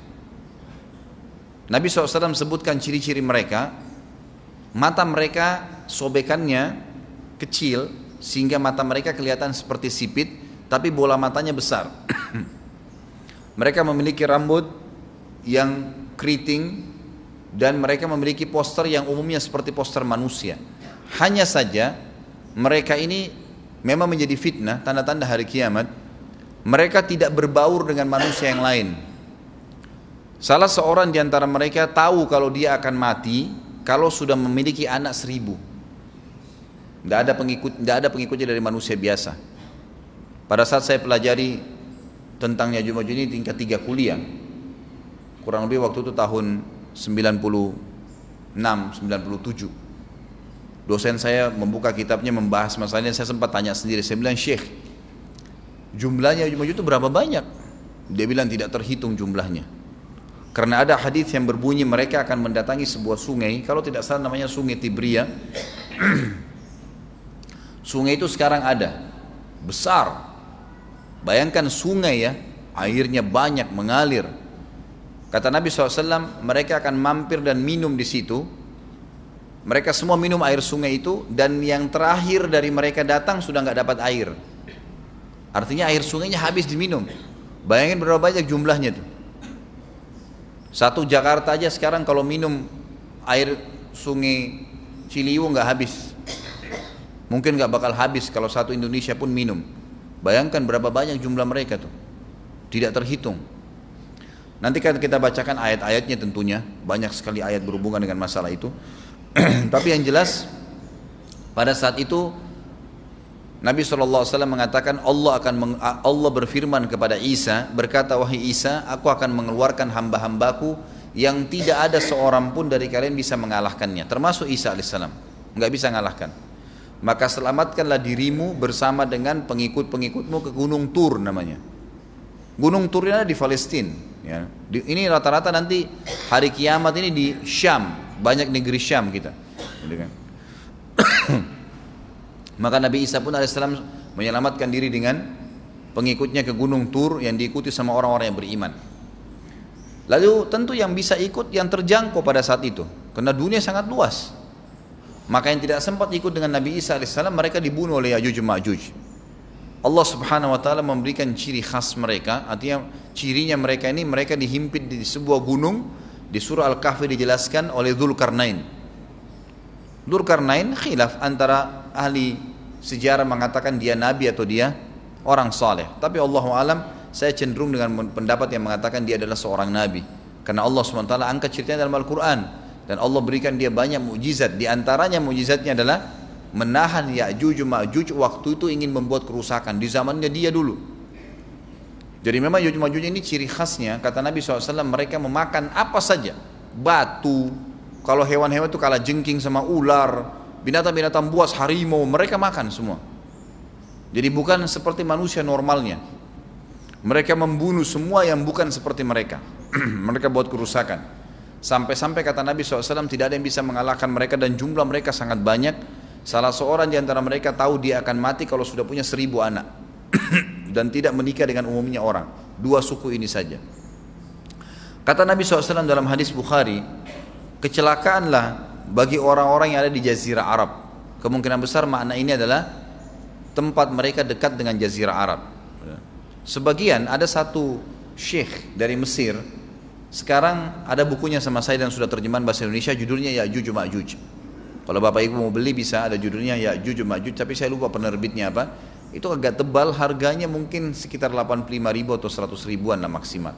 Nabi SAW sebutkan ciri-ciri mereka mata mereka sobekannya kecil sehingga mata mereka kelihatan seperti sipit tapi bola matanya besar. Mereka memiliki rambut yang keriting dan mereka memiliki poster yang umumnya seperti poster manusia. Hanya saja mereka ini memang menjadi fitnah tanda-tanda hari kiamat. Mereka tidak berbaur dengan manusia yang lain. Salah seorang di antara mereka tahu kalau dia akan mati kalau sudah memiliki anak seribu. Tidak ada pengikut, tidak ada pengikutnya dari manusia biasa. Pada saat saya pelajari tentang Ya'juj Ma'juj ini tingkat tiga kuliah, kurang lebih waktu itu tahun 96, 97. Dosen saya membuka kitabnya membahas masalahnya, saya sempat tanya sendiri, saya bilang Syekh, jumlahnya Ya'juj Ma'juj itu berapa banyak? Dia bilang tidak terhitung jumlahnya. Karena ada hadis yang berbunyi mereka akan mendatangi sebuah sungai, kalau tidak salah namanya Sungai Tibria. sungai itu sekarang ada, besar. Bayangkan sungai ya, airnya banyak mengalir. Kata Nabi SAW, mereka akan mampir dan minum di situ. Mereka semua minum air sungai itu dan yang terakhir dari mereka datang sudah nggak dapat air. Artinya air sungainya habis diminum. Bayangin berapa banyak jumlahnya tuh. Satu Jakarta aja sekarang kalau minum air sungai Ciliwung nggak habis. Mungkin nggak bakal habis kalau satu Indonesia pun minum. Bayangkan berapa banyak jumlah mereka tuh. Tidak terhitung. Nanti kan kita bacakan ayat-ayatnya tentunya. Banyak sekali ayat berhubungan dengan masalah itu. Tapi yang jelas pada saat itu Nabi SAW mengatakan Allah akan Allah berfirman kepada Isa berkata wahai Isa aku akan mengeluarkan hamba-hambaku yang tidak ada seorang pun dari kalian bisa mengalahkannya termasuk Isa alaihissalam nggak bisa mengalahkan. Maka selamatkanlah dirimu bersama dengan pengikut-pengikutmu ke Gunung Tur namanya. Gunung Tur ini ada di Palestina ya. ini rata-rata nanti hari kiamat ini di Syam. Banyak negeri Syam kita. Gitu kan Maka Nabi Isa pun alaihissalam menyelamatkan diri dengan pengikutnya ke gunung Tur yang diikuti sama orang-orang yang beriman. Lalu tentu yang bisa ikut yang terjangkau pada saat itu. Karena dunia sangat luas. Maka yang tidak sempat ikut dengan Nabi Isa alaihissalam mereka dibunuh oleh Yajuj Ma'juj. Allah subhanahu wa ta'ala memberikan ciri khas mereka. Artinya cirinya mereka ini mereka dihimpit di sebuah gunung. Di surah Al-Kahfi dijelaskan oleh Dzulkarnain. Dzulkarnain khilaf antara ahli sejarah mengatakan dia nabi atau dia orang saleh. Tapi Allah alam saya cenderung dengan pendapat yang mengatakan dia adalah seorang nabi. Karena Allah SWT angkat ceritanya dalam Al-Quran. Dan Allah berikan dia banyak mujizat. Di antaranya mujizatnya adalah menahan Ya'juj Ma'juj waktu itu ingin membuat kerusakan. Di zamannya dia dulu. Jadi memang Ya'juj Ma'juj ini ciri khasnya, kata Nabi SAW mereka memakan apa saja. Batu, kalau hewan-hewan itu kalah jengking sama ular, binatang-binatang buas, harimau, mereka makan semua. Jadi bukan seperti manusia normalnya. Mereka membunuh semua yang bukan seperti mereka. mereka buat kerusakan. Sampai-sampai kata Nabi SAW tidak ada yang bisa mengalahkan mereka dan jumlah mereka sangat banyak. Salah seorang di antara mereka tahu dia akan mati kalau sudah punya seribu anak. dan tidak menikah dengan umumnya orang. Dua suku ini saja. Kata Nabi SAW dalam hadis Bukhari, kecelakaanlah bagi orang-orang yang ada di jazirah Arab. Kemungkinan besar makna ini adalah tempat mereka dekat dengan jazirah Arab. Sebagian ada satu syekh dari Mesir. Sekarang ada bukunya sama saya dan sudah terjemahan bahasa Indonesia judulnya Ya'juj Ma'juj. Kalau Bapak Ibu mau beli bisa ada judulnya ya Juju Majuj tapi saya lupa penerbitnya apa. Itu agak tebal harganya mungkin sekitar 85 ribu atau 100 ribuan lah maksimal.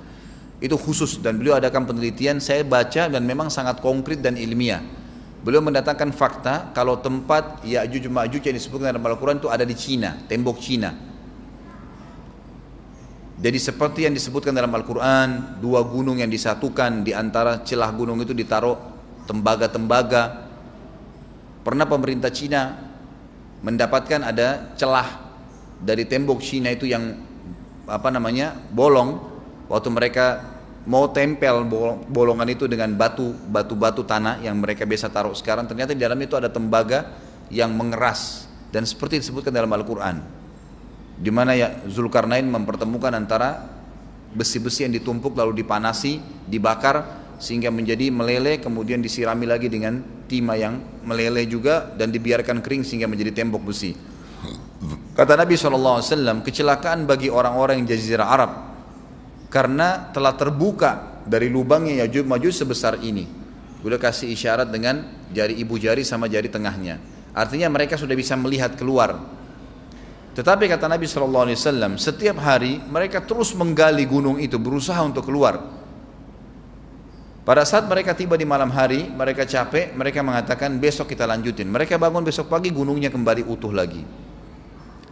Itu khusus dan beliau adakan penelitian saya baca dan memang sangat konkret dan ilmiah. Beliau mendatangkan fakta kalau tempat Ya'juj Ma'juj yang disebutkan dalam Al-Quran itu ada di Cina, tembok Cina. Jadi seperti yang disebutkan dalam Al-Quran, dua gunung yang disatukan di antara celah gunung itu ditaruh tembaga-tembaga Pernah pemerintah Cina mendapatkan ada celah dari tembok Cina itu yang apa namanya bolong waktu mereka mau tempel bolongan itu dengan batu batu batu tanah yang mereka biasa taruh sekarang ternyata di dalam itu ada tembaga yang mengeras dan seperti disebutkan dalam Al-Quran di mana ya Zulkarnain mempertemukan antara besi-besi yang ditumpuk lalu dipanasi dibakar sehingga menjadi meleleh kemudian disirami lagi dengan timah yang meleleh juga dan dibiarkan kering sehingga menjadi tembok besi. Kata Nabi SAW, kecelakaan bagi orang-orang yang jazirah Arab karena telah terbuka dari lubangnya Yajuj Majuj sebesar ini. Beliau kasih isyarat dengan jari ibu jari sama jari tengahnya. Artinya mereka sudah bisa melihat keluar. Tetapi kata Nabi SAW, setiap hari mereka terus menggali gunung itu, berusaha untuk keluar. Pada saat mereka tiba di malam hari, mereka capek, mereka mengatakan besok kita lanjutin. Mereka bangun besok pagi, gunungnya kembali utuh lagi.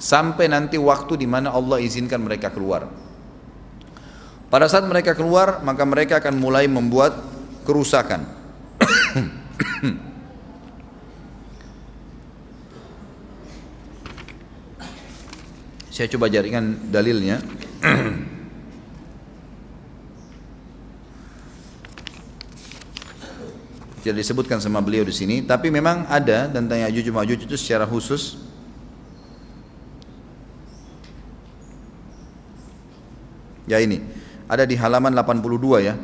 Sampai nanti waktu di mana Allah izinkan mereka keluar. Pada saat mereka keluar, maka mereka akan mulai membuat kerusakan. Saya coba jaringan dalilnya. tidak disebutkan sama beliau di sini, tapi memang ada tentang Ya'juj Ma'juj itu secara khusus. Ya ini, ada di halaman 82 ya.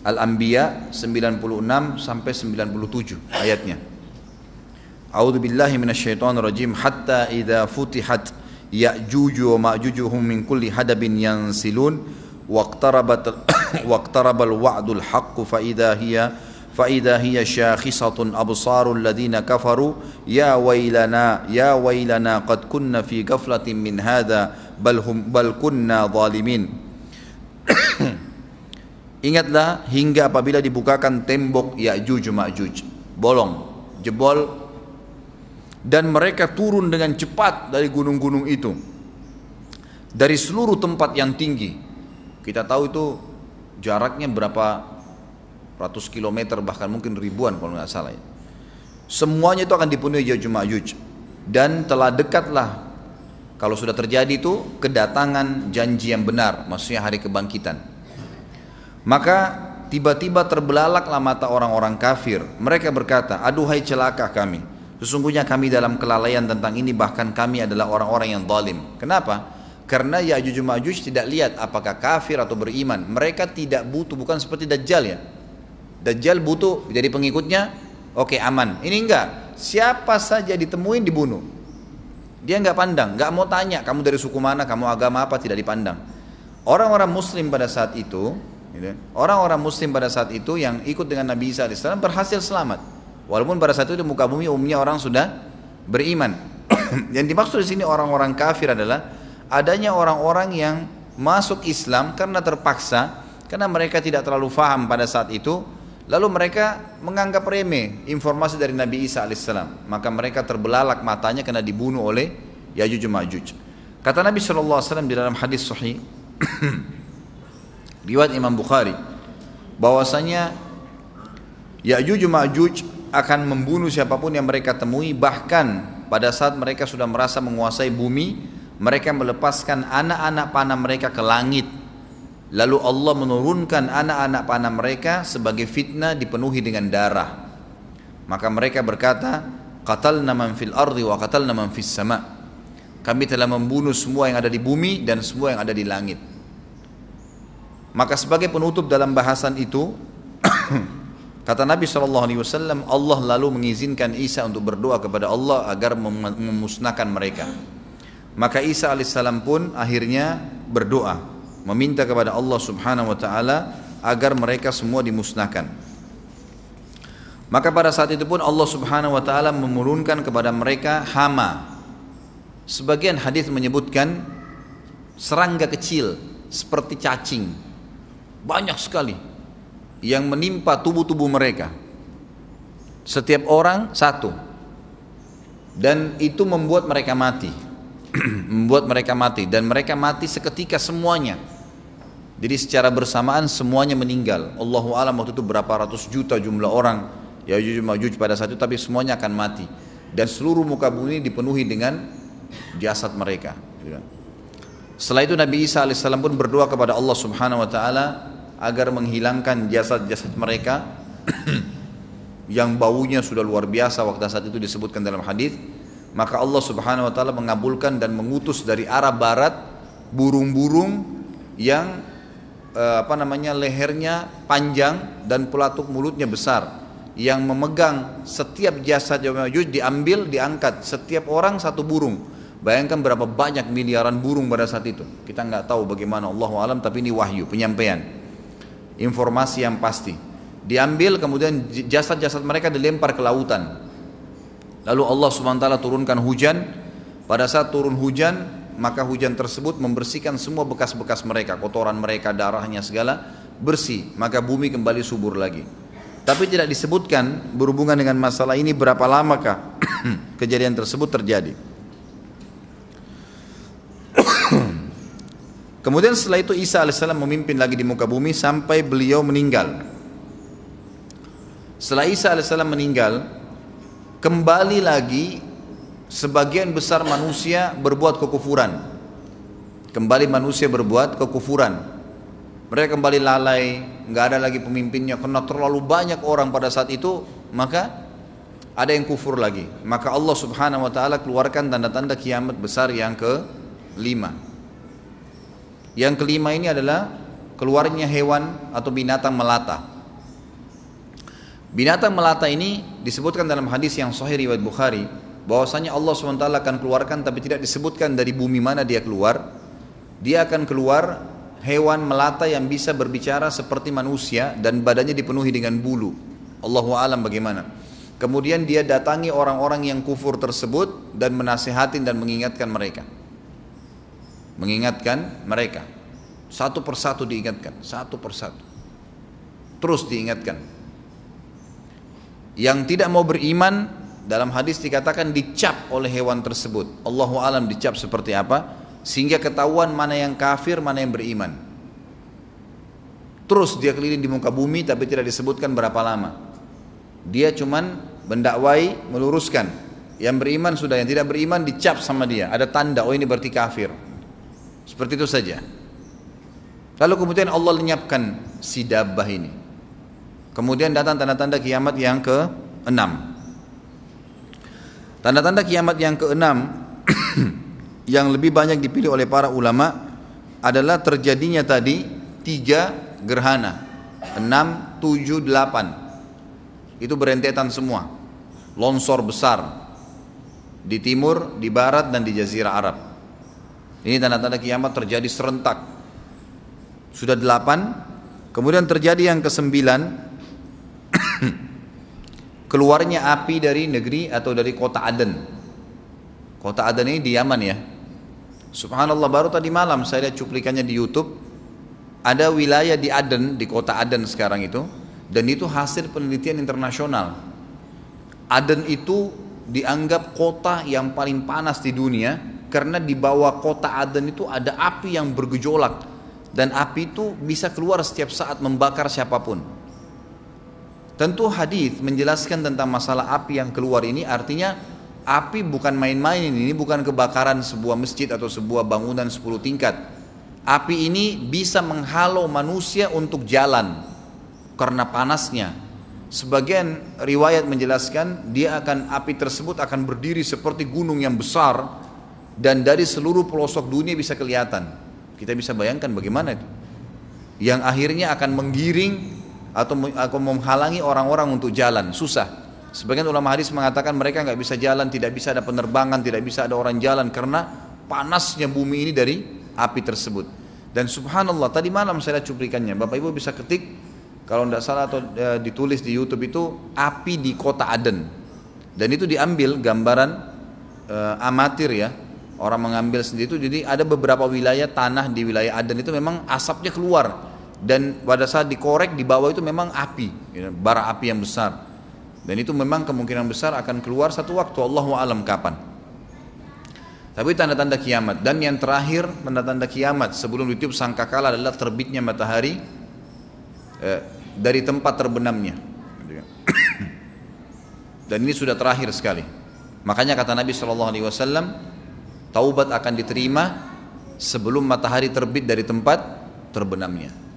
Al-Anbiya 96 sampai 97 ayatnya. A'udzu billahi minasyaitonir rajim hatta idza futihat ya'juju wa ma'jujuhum min kulli hadabin yansilun waqtarabat waqtarabal wa'dul haqq fa idza hiya fa idza hiya shakhisatun absarul ladina kafaru ya wailana ya wailana qad kunna fi ghaflatin min hadha bal hum bal kunna zalimin Ingatlah hingga apabila dibukakan tembok Ya'juj Ma'juj bolong jebol dan mereka turun dengan cepat dari gunung-gunung itu dari seluruh tempat yang tinggi kita tahu itu jaraknya berapa ratus kilometer bahkan mungkin ribuan kalau nggak salah ya. Semuanya itu akan dipenuhi Yajuj Ma'juj dan telah dekatlah kalau sudah terjadi itu kedatangan janji yang benar, maksudnya hari kebangkitan. Maka tiba-tiba terbelalaklah mata orang-orang kafir. Mereka berkata, aduhai celaka kami. Sesungguhnya kami dalam kelalaian tentang ini bahkan kami adalah orang-orang yang zalim. Kenapa? Karena Ya'juj Ma'juj tidak lihat apakah kafir atau beriman. Mereka tidak butuh, bukan seperti Dajjal ya Dajjal butuh jadi pengikutnya, oke okay, aman. Ini enggak, siapa saja ditemuin dibunuh. Dia enggak pandang, enggak mau tanya kamu dari suku mana, kamu agama apa tidak dipandang. Orang-orang Muslim pada saat itu, gitu, orang-orang Muslim pada saat itu yang ikut dengan Nabi Isa AS berhasil selamat. Walaupun pada saat itu di muka bumi umumnya orang sudah beriman. yang dimaksud di sini orang-orang kafir adalah adanya orang-orang yang masuk Islam karena terpaksa, karena mereka tidak terlalu faham pada saat itu, Lalu mereka menganggap remeh informasi dari Nabi Isa alaihissalam. Maka mereka terbelalak matanya karena dibunuh oleh Yajuj Majuj. Kata Nabi SAW di dalam hadis sahih riwayat Imam Bukhari bahwasanya Yajuj Majuj akan membunuh siapa pun yang mereka temui bahkan pada saat mereka sudah merasa menguasai bumi mereka melepaskan anak-anak panah mereka ke langit Lalu Allah menurunkan anak-anak panah mereka sebagai fitnah dipenuhi dengan darah. Maka mereka berkata, qatalna man fil ardi wa qatalna man fis sama. Kami telah membunuh semua yang ada di bumi dan semua yang ada di langit. Maka sebagai penutup dalam bahasan itu, kata Nabi SAW, Allah lalu mengizinkan Isa untuk berdoa kepada Allah agar memusnahkan mereka. Maka Isa alaihissalam pun akhirnya berdoa meminta kepada Allah Subhanahu wa taala agar mereka semua dimusnahkan. Maka pada saat itu pun Allah Subhanahu wa taala menurunkan kepada mereka hama. Sebagian hadis menyebutkan serangga kecil seperti cacing. Banyak sekali yang menimpa tubuh-tubuh mereka. Setiap orang satu. Dan itu membuat mereka mati. membuat mereka mati dan mereka mati seketika semuanya. Jadi secara bersamaan semuanya meninggal. Allahu alam waktu itu berapa ratus juta jumlah orang Yajuj Majuj pada saat itu tapi semuanya akan mati dan seluruh muka bumi dipenuhi dengan jasad mereka. Setelah itu Nabi Isa alaihissalam pun berdoa kepada Allah Subhanahu wa taala agar menghilangkan jasad-jasad mereka yang baunya sudah luar biasa waktu saat itu disebutkan dalam hadis maka Allah Subhanahu wa taala mengabulkan dan mengutus dari arah barat burung-burung yang eh, apa namanya lehernya panjang dan pelatuk mulutnya besar yang memegang setiap jasad Ya'juj diambil diangkat setiap orang satu burung bayangkan berapa banyak miliaran burung pada saat itu kita nggak tahu bagaimana Allah alam tapi ini wahyu penyampaian informasi yang pasti. Diambil kemudian jasad-jasad mereka dilempar ke lautan. Lalu Allah SWT turunkan hujan. Pada saat turun hujan, maka hujan tersebut membersihkan semua bekas-bekas mereka, kotoran mereka, darahnya segala bersih. Maka bumi kembali subur lagi. Tapi tidak disebutkan berhubungan dengan masalah ini berapa lamakah kejadian tersebut terjadi. Kemudian setelah itu Isa alaihissalam memimpin lagi di muka bumi sampai beliau meninggal. Setelah Isa alaihissalam meninggal, kembali lagi sebagian besar manusia berbuat kekufuran. Kembali manusia berbuat kekufuran. Mereka kembali lalai, nggak ada lagi pemimpinnya karena terlalu banyak orang pada saat itu, maka ada yang kufur lagi. Maka Allah Subhanahu wa taala keluarkan tanda-tanda kiamat besar yang ke lima. Yang kelima ini adalah keluarnya hewan atau binatang melata. Binatang melata ini disebutkan dalam hadis yang sahih riwayat Bukhari bahwasanya Allah SWT akan keluarkan tapi tidak disebutkan dari bumi mana dia keluar. Dia akan keluar hewan melata yang bisa berbicara seperti manusia dan badannya dipenuhi dengan bulu. Allahu alam bagaimana. Kemudian dia datangi orang-orang yang kufur tersebut dan menasehatin dan mengingatkan mereka mengingatkan mereka satu persatu diingatkan satu persatu terus diingatkan yang tidak mau beriman dalam hadis dikatakan dicap oleh hewan tersebut. Allahu alam dicap seperti apa? Sehingga ketahuan mana yang kafir mana yang beriman. Terus dia keliling di muka bumi tapi tidak disebutkan berapa lama. Dia cuman mendakwai meluruskan. Yang beriman sudah yang tidak beriman dicap sama dia. Ada tanda oh ini berarti kafir. Seperti itu saja. Lalu kemudian Allah lenyapkan si dabbah ini. Kemudian datang tanda-tanda kiamat yang ke-6. Tanda-tanda kiamat yang ke-6 yang lebih banyak dipilih oleh para ulama adalah terjadinya tadi tiga gerhana. 6, 7, 8. Itu berentetan semua. Longsor besar di timur, di barat dan di jazirah Arab. Ini tanda-tanda kiamat terjadi serentak. Sudah delapan, kemudian terjadi yang kesembilan, keluarnya api dari negeri atau dari kota Aden. Kota Aden ini di Yaman ya. Subhanallah baru tadi malam saya lihat cuplikannya di YouTube. Ada wilayah di Aden, di kota Aden sekarang itu, dan itu hasil penelitian internasional. Aden itu dianggap kota yang paling panas di dunia karena di bawah kota Aden itu ada api yang bergejolak dan api itu bisa keluar setiap saat membakar siapa pun. Tentu hadis menjelaskan tentang masalah api yang keluar ini artinya api bukan main-main ini bukan kebakaran sebuah masjid atau sebuah bangunan 10 tingkat. Api ini bisa menghalau manusia untuk jalan karena panasnya. Sebagian riwayat menjelaskan dia akan api tersebut akan berdiri seperti gunung yang besar dan dari seluruh pelosok dunia bisa kelihatan. Kita bisa bayangkan bagaimana itu. Yang akhirnya akan menggiring atau akan menghalangi orang-orang untuk jalan, susah. Sebagian ulama hadis mengatakan mereka nggak bisa jalan, tidak bisa ada penerbangan, tidak bisa ada orang jalan karena panasnya bumi ini dari api tersebut. Dan subhanallah tadi malam saya lihat cuplikannya, Bapak Ibu bisa ketik kalau tidak salah atau e, ditulis di YouTube itu api di kota Aden. Dan itu diambil gambaran e, amatir ya. Orang mengambil sendiri itu jadi ada beberapa wilayah tanah di wilayah Aden itu memang asapnya keluar dan pada saat dikorek di bawah itu memang api, ya, bara api yang besar. Dan itu memang kemungkinan besar akan keluar satu waktu Allah alam kapan. Tapi tanda-tanda kiamat dan yang terakhir tanda-tanda kiamat sebelum ditiup sangkakala adalah terbitnya matahari eh, dari tempat terbenamnya. Dan ini sudah terakhir sekali. Makanya kata Nabi Wasallam, taubat akan diterima sebelum matahari terbit dari tempat terbenamnya.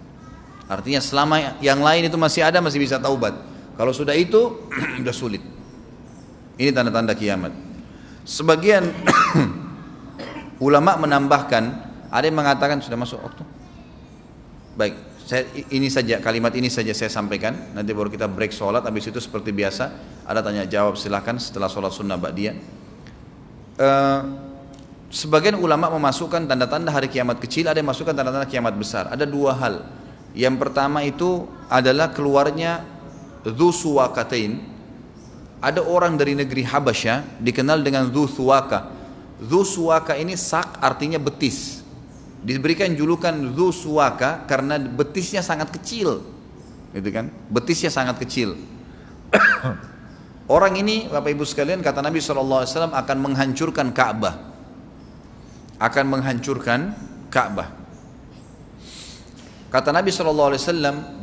Artinya selama yang lain itu masih ada masih bisa taubat. Kalau sudah itu sudah sulit. Ini tanda-tanda kiamat. Sebagian ulama menambahkan, ada yang mengatakan sudah masuk waktu. Baik, saya, ini saja kalimat ini saja saya sampaikan nanti baru kita break sholat habis itu seperti biasa ada tanya jawab silahkan setelah sholat sunnah dia uh, sebagian ulama memasukkan tanda-tanda hari kiamat kecil ada yang masukkan tanda-tanda kiamat besar ada dua hal yang pertama itu adalah keluarnya Dzusuwakatain ada orang dari negeri Habasyah dikenal dengan Dzusuwaka Dzusuwaka ini sak artinya betis. Diberikan julukan Suwaka karena betisnya sangat kecil. Gitu kan? Betisnya sangat kecil. Orang ini Bapak Ibu sekalian kata Nabi SAW akan menghancurkan Ka'bah. Akan menghancurkan Ka'bah kata Nabi SAW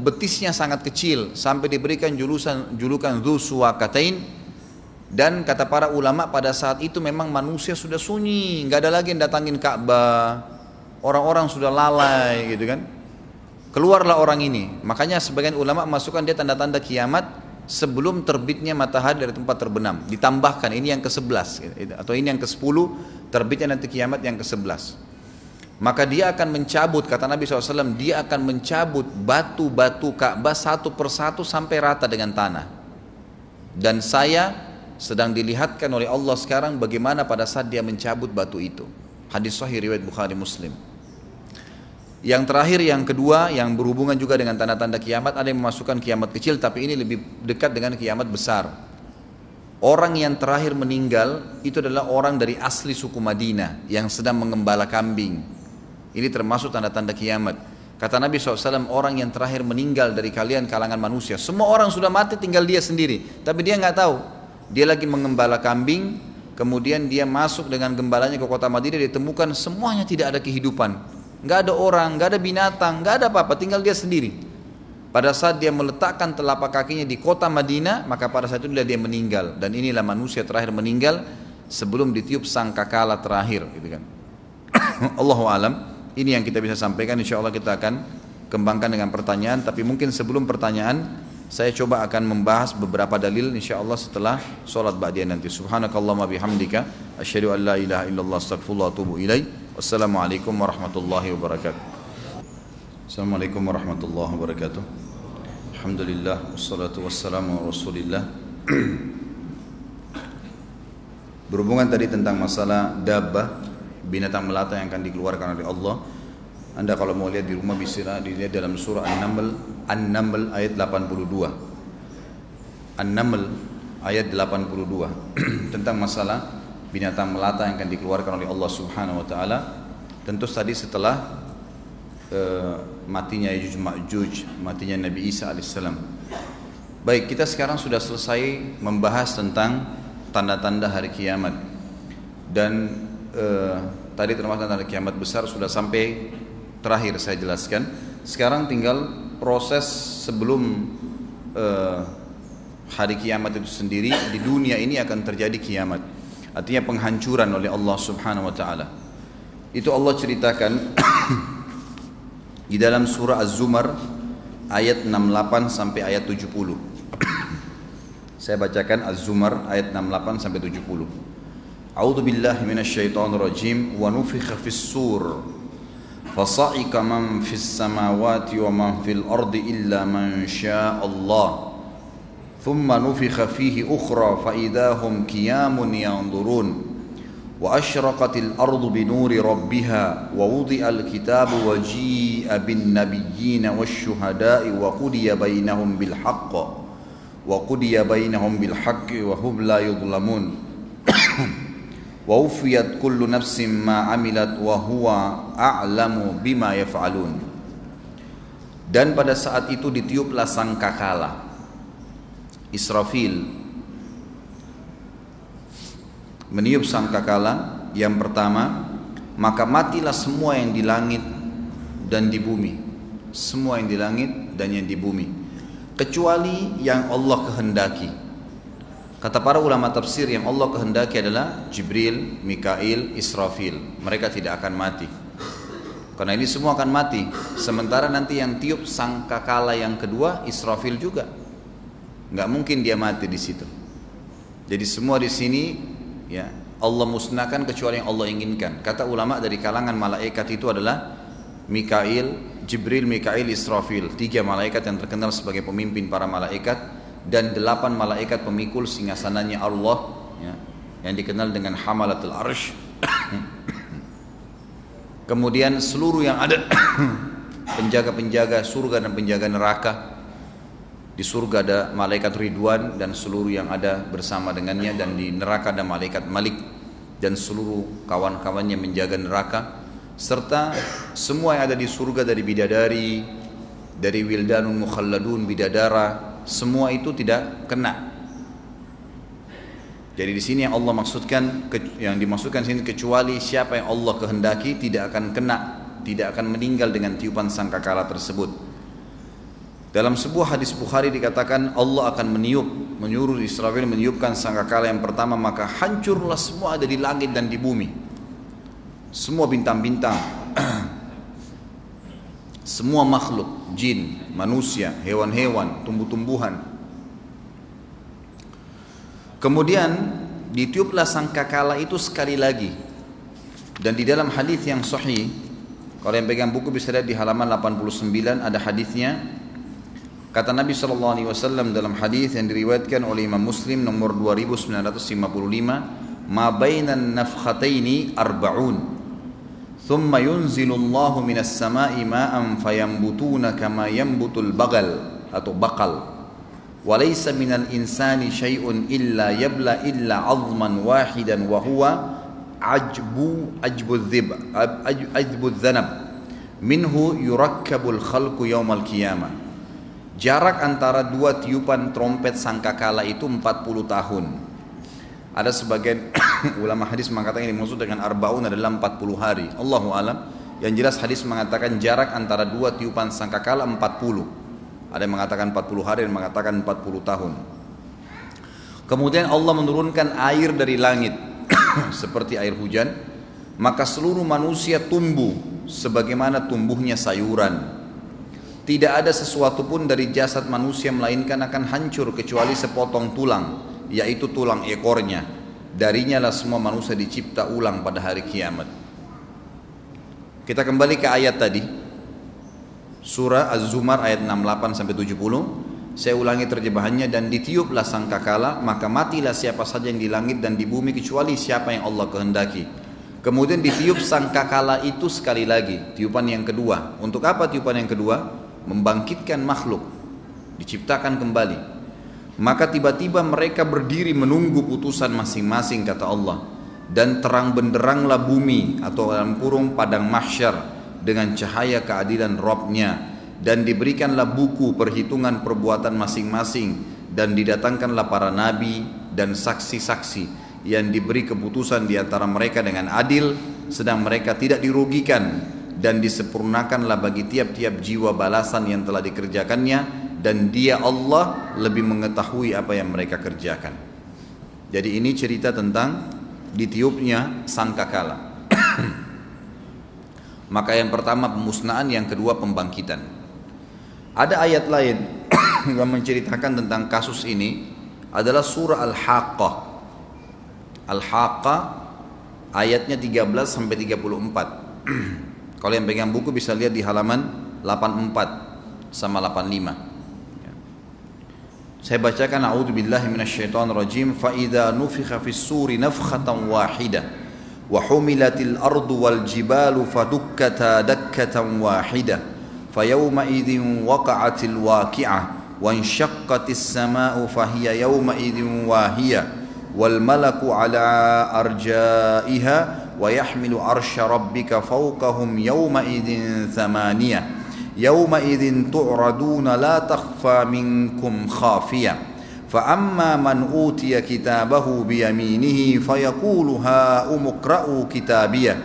betisnya sangat kecil sampai diberikan julukan julukan Suwakatain. Dan kata para ulama pada saat itu memang manusia sudah sunyi nggak ada lagi yang datangin Ka'bah. Orang-orang sudah lalai gitu kan? Keluarlah orang ini. Makanya sebagian ulama masukkan dia tanda-tanda kiamat sebelum terbitnya matahari dari tempat terbenam. Ditambahkan ini yang ke-11 gitu, atau ini yang ke-10 terbitnya nanti kiamat yang ke-11 maka dia akan mencabut kata Nabi SAW dia akan mencabut batu-batu Ka'bah satu persatu sampai rata dengan tanah dan saya sedang dilihatkan oleh Allah sekarang bagaimana pada saat dia mencabut batu itu hadis sahih riwayat Bukhari Muslim yang terakhir yang kedua yang berhubungan juga dengan tanda-tanda kiamat ada yang memasukkan kiamat kecil tapi ini lebih dekat dengan kiamat besar. Orang yang terakhir meninggal itu adalah orang dari asli suku Madinah yang sedang mengembala kambing. Ini termasuk tanda-tanda kiamat. Kata Nabi SAW orang yang terakhir meninggal dari kalian kalangan manusia. Semua orang sudah mati tinggal dia sendiri. Tapi dia nggak tahu. Dia lagi mengembala kambing. Kemudian dia masuk dengan gembalanya ke kota Madinah. Ditemukan semuanya tidak ada kehidupan nggak ada orang, nggak ada binatang, nggak ada apa-apa, tinggal dia sendiri. Pada saat dia meletakkan telapak kakinya di kota Madinah, maka pada saat itu dia meninggal. Dan inilah manusia terakhir meninggal sebelum ditiup sangkakala terakhir, gitu kan. Allahu alam. Ini yang kita bisa sampaikan. Insya Allah kita akan kembangkan dengan pertanyaan. Tapi mungkin sebelum pertanyaan, saya coba akan membahas beberapa dalil insya Allah setelah sholat ba'diyah nanti. Subhanakallahumma bihamdika. Asyhadu an la ilaha illallah astagfirullah wa atubu ilaih. Wassalamualaikum warahmatullahi wabarakatuh. Assalamualaikum warahmatullahi wabarakatuh. Alhamdulillah wassalatu wassalamu rasulillah. Berhubungan tadi tentang masalah dabbah binatang melata yang akan dikeluarkan oleh Allah. Anda kalau mau lihat di rumah bisa dilihat dalam surah An-Naml An-Naml ayat 82. An-Naml ayat 82 tentang masalah binatang melata yang akan dikeluarkan oleh Allah Subhanahu wa taala tentu tadi setelah uh, matinya Yajuj Ma'juj, matinya Nabi Isa alaihissalam. Baik, kita sekarang sudah selesai membahas tentang tanda-tanda hari kiamat. Dan uh, tadi termasuk tanda kiamat besar sudah sampai terakhir saya jelaskan. Sekarang tinggal proses sebelum uh, hari kiamat itu sendiri di dunia ini akan terjadi kiamat artinya penghancuran oleh Allah Subhanahu wa taala. Itu Allah ceritakan di dalam surah Az-Zumar ayat 68 sampai ayat 70. Saya bacakan Az-Zumar ayat 68 sampai 70. أعوذ بالله من الشيطان الرجيم. ونفخ في السور. فصعق من في السماوات ومن في الأرض إلا من شاء الله. ثم نفخ فيه أخرى فإذا هم كيام ينظرون. وأشرقت الأرض بنور ربها ووضع الكتاب وجيء بالنبيين والشهداء وقضي بينهم بالحق. وقضي بينهم بالحق وهم لا يظلمون. Wafiat kullu nafsim ma amilat wa huwa a'lamu bima yaf'alun dan pada saat itu ditiuplah sangkakala. Israfil meniup sangkakala. Yang pertama maka matilah semua yang di langit dan di bumi. Semua yang di langit dan yang di bumi. Kecuali yang Allah kehendaki. Kata para ulama tafsir yang Allah kehendaki adalah Jibril, Mikail, Israfil. Mereka tidak akan mati. Karena ini semua akan mati. Sementara nanti yang tiup sangkakala yang kedua Israfil juga. Nggak mungkin dia mati di situ. Jadi semua di sini ya Allah musnahkan kecuali yang Allah inginkan. Kata ulama dari kalangan malaikat itu adalah Mikail, Jibril, Mikail, Israfil. Tiga malaikat yang terkenal sebagai pemimpin para malaikat dan delapan malaikat pemikul singgasananya Allah ya, yang dikenal dengan Hamalatul Arsh. Kemudian seluruh yang ada penjaga-penjaga surga dan penjaga neraka di surga ada malaikat Ridwan dan seluruh yang ada bersama dengannya dan di neraka ada malaikat Malik dan seluruh kawan-kawannya menjaga neraka serta semua yang ada di surga dari bidadari dari wildanun mukhalladun bidadara semua itu tidak kena. Jadi di sini yang Allah maksudkan yang dimaksudkan sini kecuali siapa yang Allah kehendaki tidak akan kena, tidak akan meninggal dengan tiupan sangkakala tersebut. Dalam sebuah hadis Bukhari dikatakan Allah akan meniup, menyuruh Israfil meniupkan sangkakala yang pertama maka hancurlah semua ada di langit dan di bumi. Semua bintang-bintang, semua makhluk, jin, manusia, hewan-hewan, tumbuh-tumbuhan. Kemudian ditiuplah sangkakala itu sekali lagi. Dan di dalam hadis yang sahih, kalau yang pegang buku bisa lihat di halaman 89 ada hadisnya. Kata Nabi sallallahu alaihi wasallam dalam hadis yang diriwayatkan oleh Imam Muslim nomor 2955, "Ma bainan nafkhataini arba'un." ثم ينزل الله من السماء ماء فينبتون كما ينبت البغل atau bakal وليس من الإنسان شيء إلا يبلى إلا عظما واحدا وهو عجب عجب الذب عجب الذنب. منه يركب الخلق يوم القيامة. Jarak antara dua tiupan trompet sangkakala itu 40 tahun. Ada sebagian ulama hadis mengatakan ini maksud dengan arbaun adalah 40 hari. Allahu alam. Yang jelas hadis mengatakan jarak antara dua tiupan sangkakala 40. Ada yang mengatakan 40 hari dan mengatakan 40 tahun. Kemudian Allah menurunkan air dari langit seperti air hujan, maka seluruh manusia tumbuh sebagaimana tumbuhnya sayuran. Tidak ada sesuatu pun dari jasad manusia melainkan akan hancur kecuali sepotong tulang, yaitu tulang ekornya Darinya lah semua manusia dicipta ulang pada hari kiamat. Kita kembali ke ayat tadi. Surah Az-Zumar ayat 68 sampai 70. Saya ulangi terjemahannya dan ditiuplah sangkakala maka matilah siapa saja yang di langit dan di bumi kecuali siapa yang Allah kehendaki. Kemudian ditiup sangkakala itu sekali lagi, tiupan yang kedua. Untuk apa tiupan yang kedua? Membangkitkan makhluk, diciptakan kembali. Maka tiba-tiba mereka berdiri menunggu putusan masing-masing kata Allah. Dan terang benderanglah bumi atau dalam kurung padang mahsyar dengan cahaya keadilan Robnya. Dan diberikanlah buku perhitungan perbuatan masing-masing. Dan didatangkanlah para nabi dan saksi-saksi yang diberi keputusan di antara mereka dengan adil sedang mereka tidak dirugikan. Dan disempurnakanlah bagi tiap-tiap jiwa balasan yang telah dikerjakannya dan dia Allah lebih mengetahui apa yang mereka kerjakan. Jadi ini cerita tentang ditiupnya sangkakala. Maka yang pertama pemusnahan, yang kedua pembangkitan. Ada ayat lain yang menceritakan tentang kasus ini adalah surah Al-Haqqah. Al-Haqqah ayatnya 13 sampai 34. Kalau yang pegang buku bisa lihat di halaman 84 sama 85. Saya bacakan a'udzu billahi minasyaitonir rajim fa idza nufikha fis suri nafkhatan wahidah وحملت الأرض والجبال فدكتا دكة واحدة فيومئذ وقعت الواقعة وانشقت السماء فهي يومئذ واهية والملك على أرجائها ويحمل عرش ربك فوقهم يومئذ ثمانية يومئذ تعرضون لا تخفى منكم خافية. فأما من أوتي كتابه بيمينه فيقول هاؤم اقرءوا كتابية.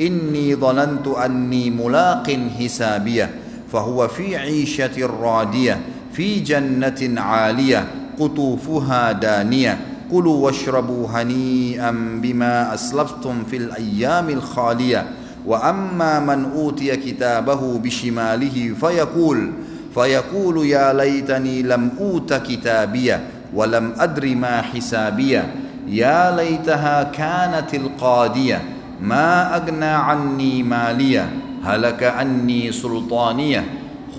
إني ظننت أني ملاق حسابية. فهو في عيشة رادية في جنة عالية قطوفها دانية. كلوا واشربوا هنيئا بما أسلفتم في الأيام الخالية. وأما من أوتي كتابه بشماله فيقول فيقول يا ليتني لم أوت كتابية ولم أدر ما حسابية يا ليتها كانت القادية ما أغنى عني مالية هلك عني سلطانية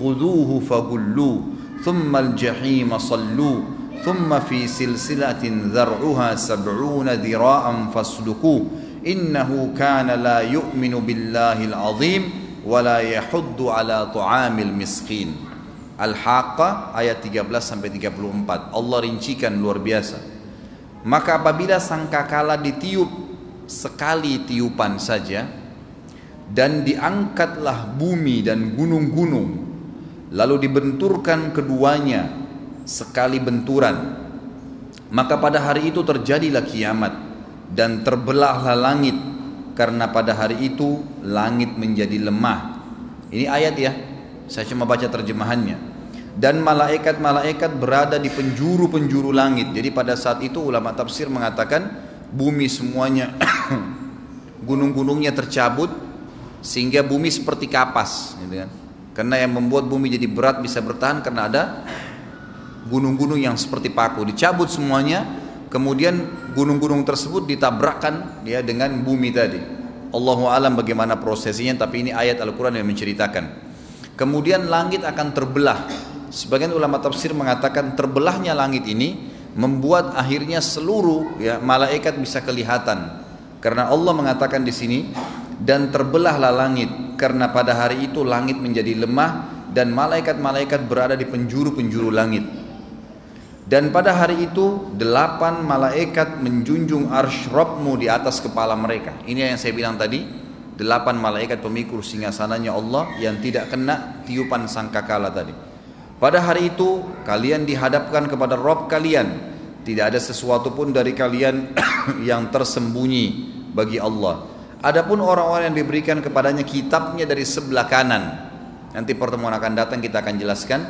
خذوه فغلوه ثم الجحيم صلوه ثم في سلسلة ذرعها سبعون ذراعا فاسلكوه. innahu kana la yu'minu billahil azim wa la yahuddu ala tu'amil miskin. Al-Haqqah ayat 13 sampai 34 Allah rincikan luar biasa. Maka apabila sangkakala ditiup sekali tiupan saja dan diangkatlah bumi dan gunung-gunung lalu dibenturkan keduanya sekali benturan maka pada hari itu terjadilah kiamat dan terbelahlah langit karena pada hari itu langit menjadi lemah ini ayat ya saya cuma baca terjemahannya. Dan malaikat-malaikat berada di penjuru-penjuru langit. Jadi pada saat itu ulama tafsir mengatakan bumi semuanya gunung-gunungnya tercabut sehingga bumi seperti kapas gitu kan. Karena yang membuat bumi jadi berat bisa bertahan karena ada gunung-gunung yang seperti paku dicabut semuanya kemudian gunung-gunung tersebut ditabrakkan ya dengan bumi tadi. Allahu alam bagaimana prosesinya tapi ini ayat Al-Qur'an yang menceritakan. Kemudian langit akan terbelah. Sebagian ulama tafsir mengatakan terbelahnya langit ini membuat akhirnya seluruh ya malaikat bisa kelihatan. Karena Allah mengatakan di sini dan terbelahlah langit karena pada hari itu langit menjadi lemah dan malaikat-malaikat berada di penjuru-penjuru langit. Dan pada hari itu delapan malaikat menjunjung arsh Rabbmu di atas kepala mereka. Ini yang saya bilang tadi, delapan malaikat pemikul singgasananya Allah yang tidak kena tiupan sangkakala tadi. Pada hari itu kalian dihadapkan kepada Rob kalian. Tidak ada sesuatu pun dari kalian yang tersembunyi bagi Allah. Adapun orang-orang yang diberikan kepadanya kitabnya dari sebelah kanan. Nanti pertemuan akan datang kita akan jelaskan.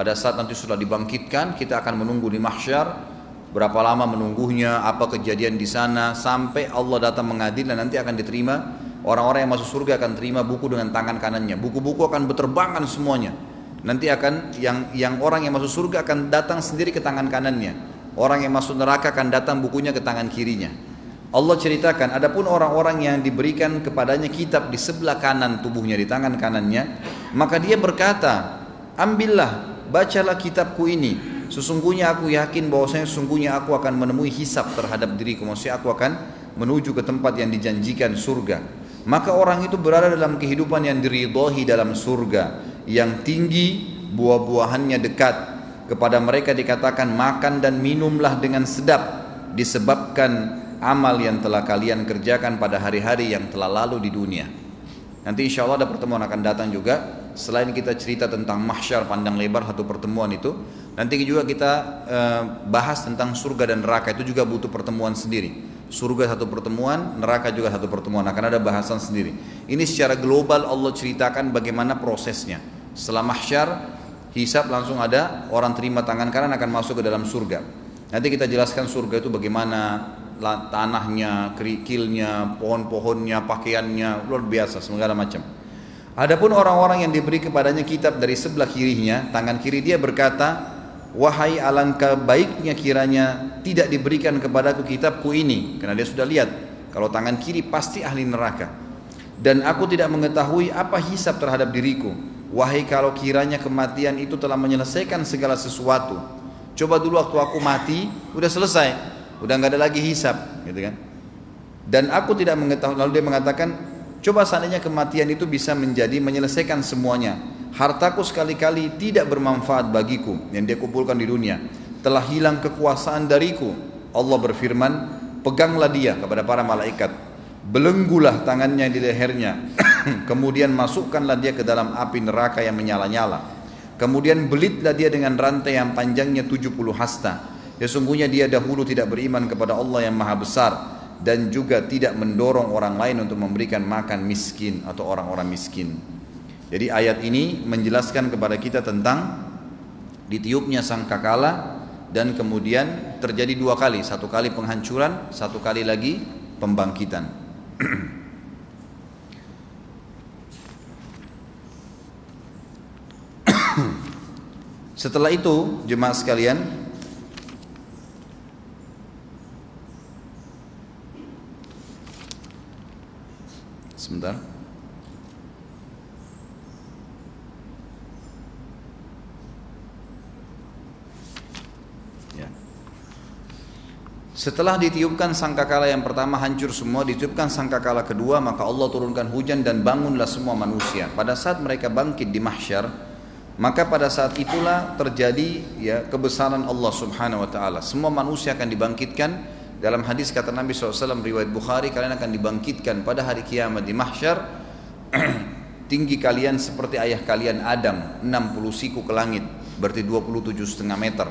Pada saat nanti sudah dibangkitkan kita akan menunggu di mahsyar berapa lama menunggunya, apa kejadian di sana sampai Allah datang mengadil dan nanti akan diterima Orang-orang yang masuk surga akan terima buku dengan tangan kanannya. Buku-buku akan berterbangan semuanya. Nanti akan yang yang orang yang masuk surga akan datang sendiri ke tangan kanannya. Orang yang masuk neraka akan datang bukunya ke tangan kirinya. Allah ceritakan, adapun orang-orang yang diberikan kepadanya kitab di sebelah kanan tubuhnya, di tangan kanannya, maka dia berkata, ambillah, bacalah kitabku ini. Sesungguhnya aku yakin bahwasanya sesungguhnya aku akan menemui hisap terhadap diriku. Maksudnya aku akan menuju ke tempat yang dijanjikan surga. Maka orang itu berada dalam kehidupan yang diridhoi dalam surga. Yang tinggi buah-buahannya dekat. Kepada mereka dikatakan makan dan minumlah dengan sedap. Disebabkan amal yang telah kalian kerjakan pada hari-hari yang telah lalu di dunia nanti insya Allah ada pertemuan akan datang juga selain kita cerita tentang mahsyar pandang lebar satu pertemuan itu nanti juga kita uh, bahas tentang surga dan neraka itu juga butuh pertemuan sendiri surga satu pertemuan, neraka juga satu pertemuan. Akan ada bahasan sendiri. Ini secara global Allah ceritakan bagaimana prosesnya. Setelah mahsyar, hisab langsung ada, orang terima tangan kanan akan masuk ke dalam surga. Nanti kita jelaskan surga itu bagaimana tanahnya, kerikilnya, pohon-pohonnya, pakaiannya, luar biasa, segala macam. Adapun orang-orang yang diberi kepadanya kitab dari sebelah kirinya, tangan kiri dia berkata, Wahai alangkah baiknya kiranya tidak diberikan kepadaku kitabku ini. Karena dia sudah lihat Kalau tangan kiri pasti ahli neraka. Dan aku tidak mengetahui apa hisap terhadap diriku. Wahai kalau kiranya kematian itu telah menyelesaikan segala sesuatu. Coba dulu waktu aku mati Udah selesai Udah nggak ada lagi hisap gitu kan Dan aku tidak mengetahui. Lalu dia mengatakan, coba seandainya kematian itu bisa menjadi menyelesaikan semuanya. Hartaku sekali-kali tidak bermanfaat bagiku yang dia kumpulkan di dunia. Telah hilang kekuasaan dariku. Allah berfirman, peganglah dia kepada para malaikat. Belenggulah tangannya di lehernya. Kemudian masukkanlah dia ke dalam api neraka yang menyala-nyala. Kemudian belitlah dia dengan rantai yang panjangnya 70 hasta. Sesungguhnya dia dahulu tidak beriman kepada Allah yang maha besar dan juga tidak mendorong orang lain untuk memberikan makan miskin atau orang-orang miskin. Jadi ayat ini menjelaskan kepada kita tentang ditiupnya sang kakala dan kemudian terjadi dua kali, satu kali penghancuran, satu kali lagi pembangkitan. Setelah itu jemaah sekalian Sebentar Ya Setelah ditiupkan sangkakala yang pertama hancur semua, ditiupkan sangkakala kedua, maka Allah turunkan hujan dan bangunlah semua manusia. Pada saat mereka bangkit di mahsyar, maka pada saat itulah terjadi ya kebesaran Allah Subhanahu wa taala. Semua manusia akan dibangkitkan dalam hadis kata Nabi SAW riwayat Bukhari kalian akan dibangkitkan pada hari kiamat di mahsyar. Tinggi kalian seperti ayah kalian Adam 60 siku ke langit berarti 27 setengah meter.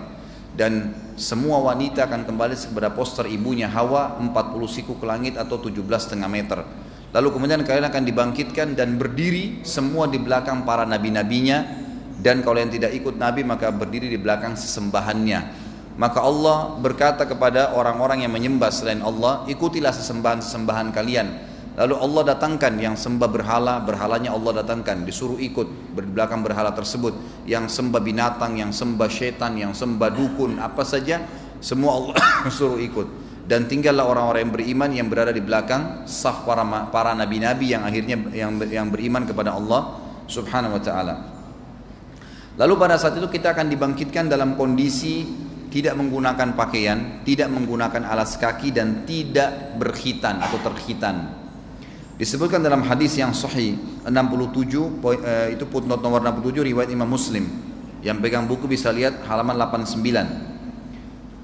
Dan semua wanita akan kembali kepada poster ibunya Hawa 40 siku ke langit atau 17 setengah meter. Lalu kemudian kalian akan dibangkitkan dan berdiri semua di belakang para nabi-nabinya. Dan kalau yang tidak ikut Nabi maka berdiri di belakang sesembahannya. Maka Allah berkata kepada orang-orang yang menyembah selain Allah, ikutilah sesembahan-sesembahan kalian. Lalu Allah datangkan yang sembah berhala, berhalanya Allah datangkan, disuruh ikut belakang berhala tersebut. Yang sembah binatang, yang sembah syaitan, yang sembah dukun, apa saja, semua Allah suruh ikut. Dan tinggallah orang-orang yang beriman yang berada di belakang saf para para nabi-nabi yang akhirnya yang yang beriman kepada Allah Subhanahu wa taala. Lalu pada saat itu kita akan dibangkitkan dalam kondisi tidak menggunakan pakaian, tidak menggunakan alas kaki dan tidak berkhitan atau terkhitan. Disebutkan dalam hadis yang sahih 67 eh, itu footnote nomor 67 riwayat Imam Muslim. Yang pegang buku bisa lihat halaman 89.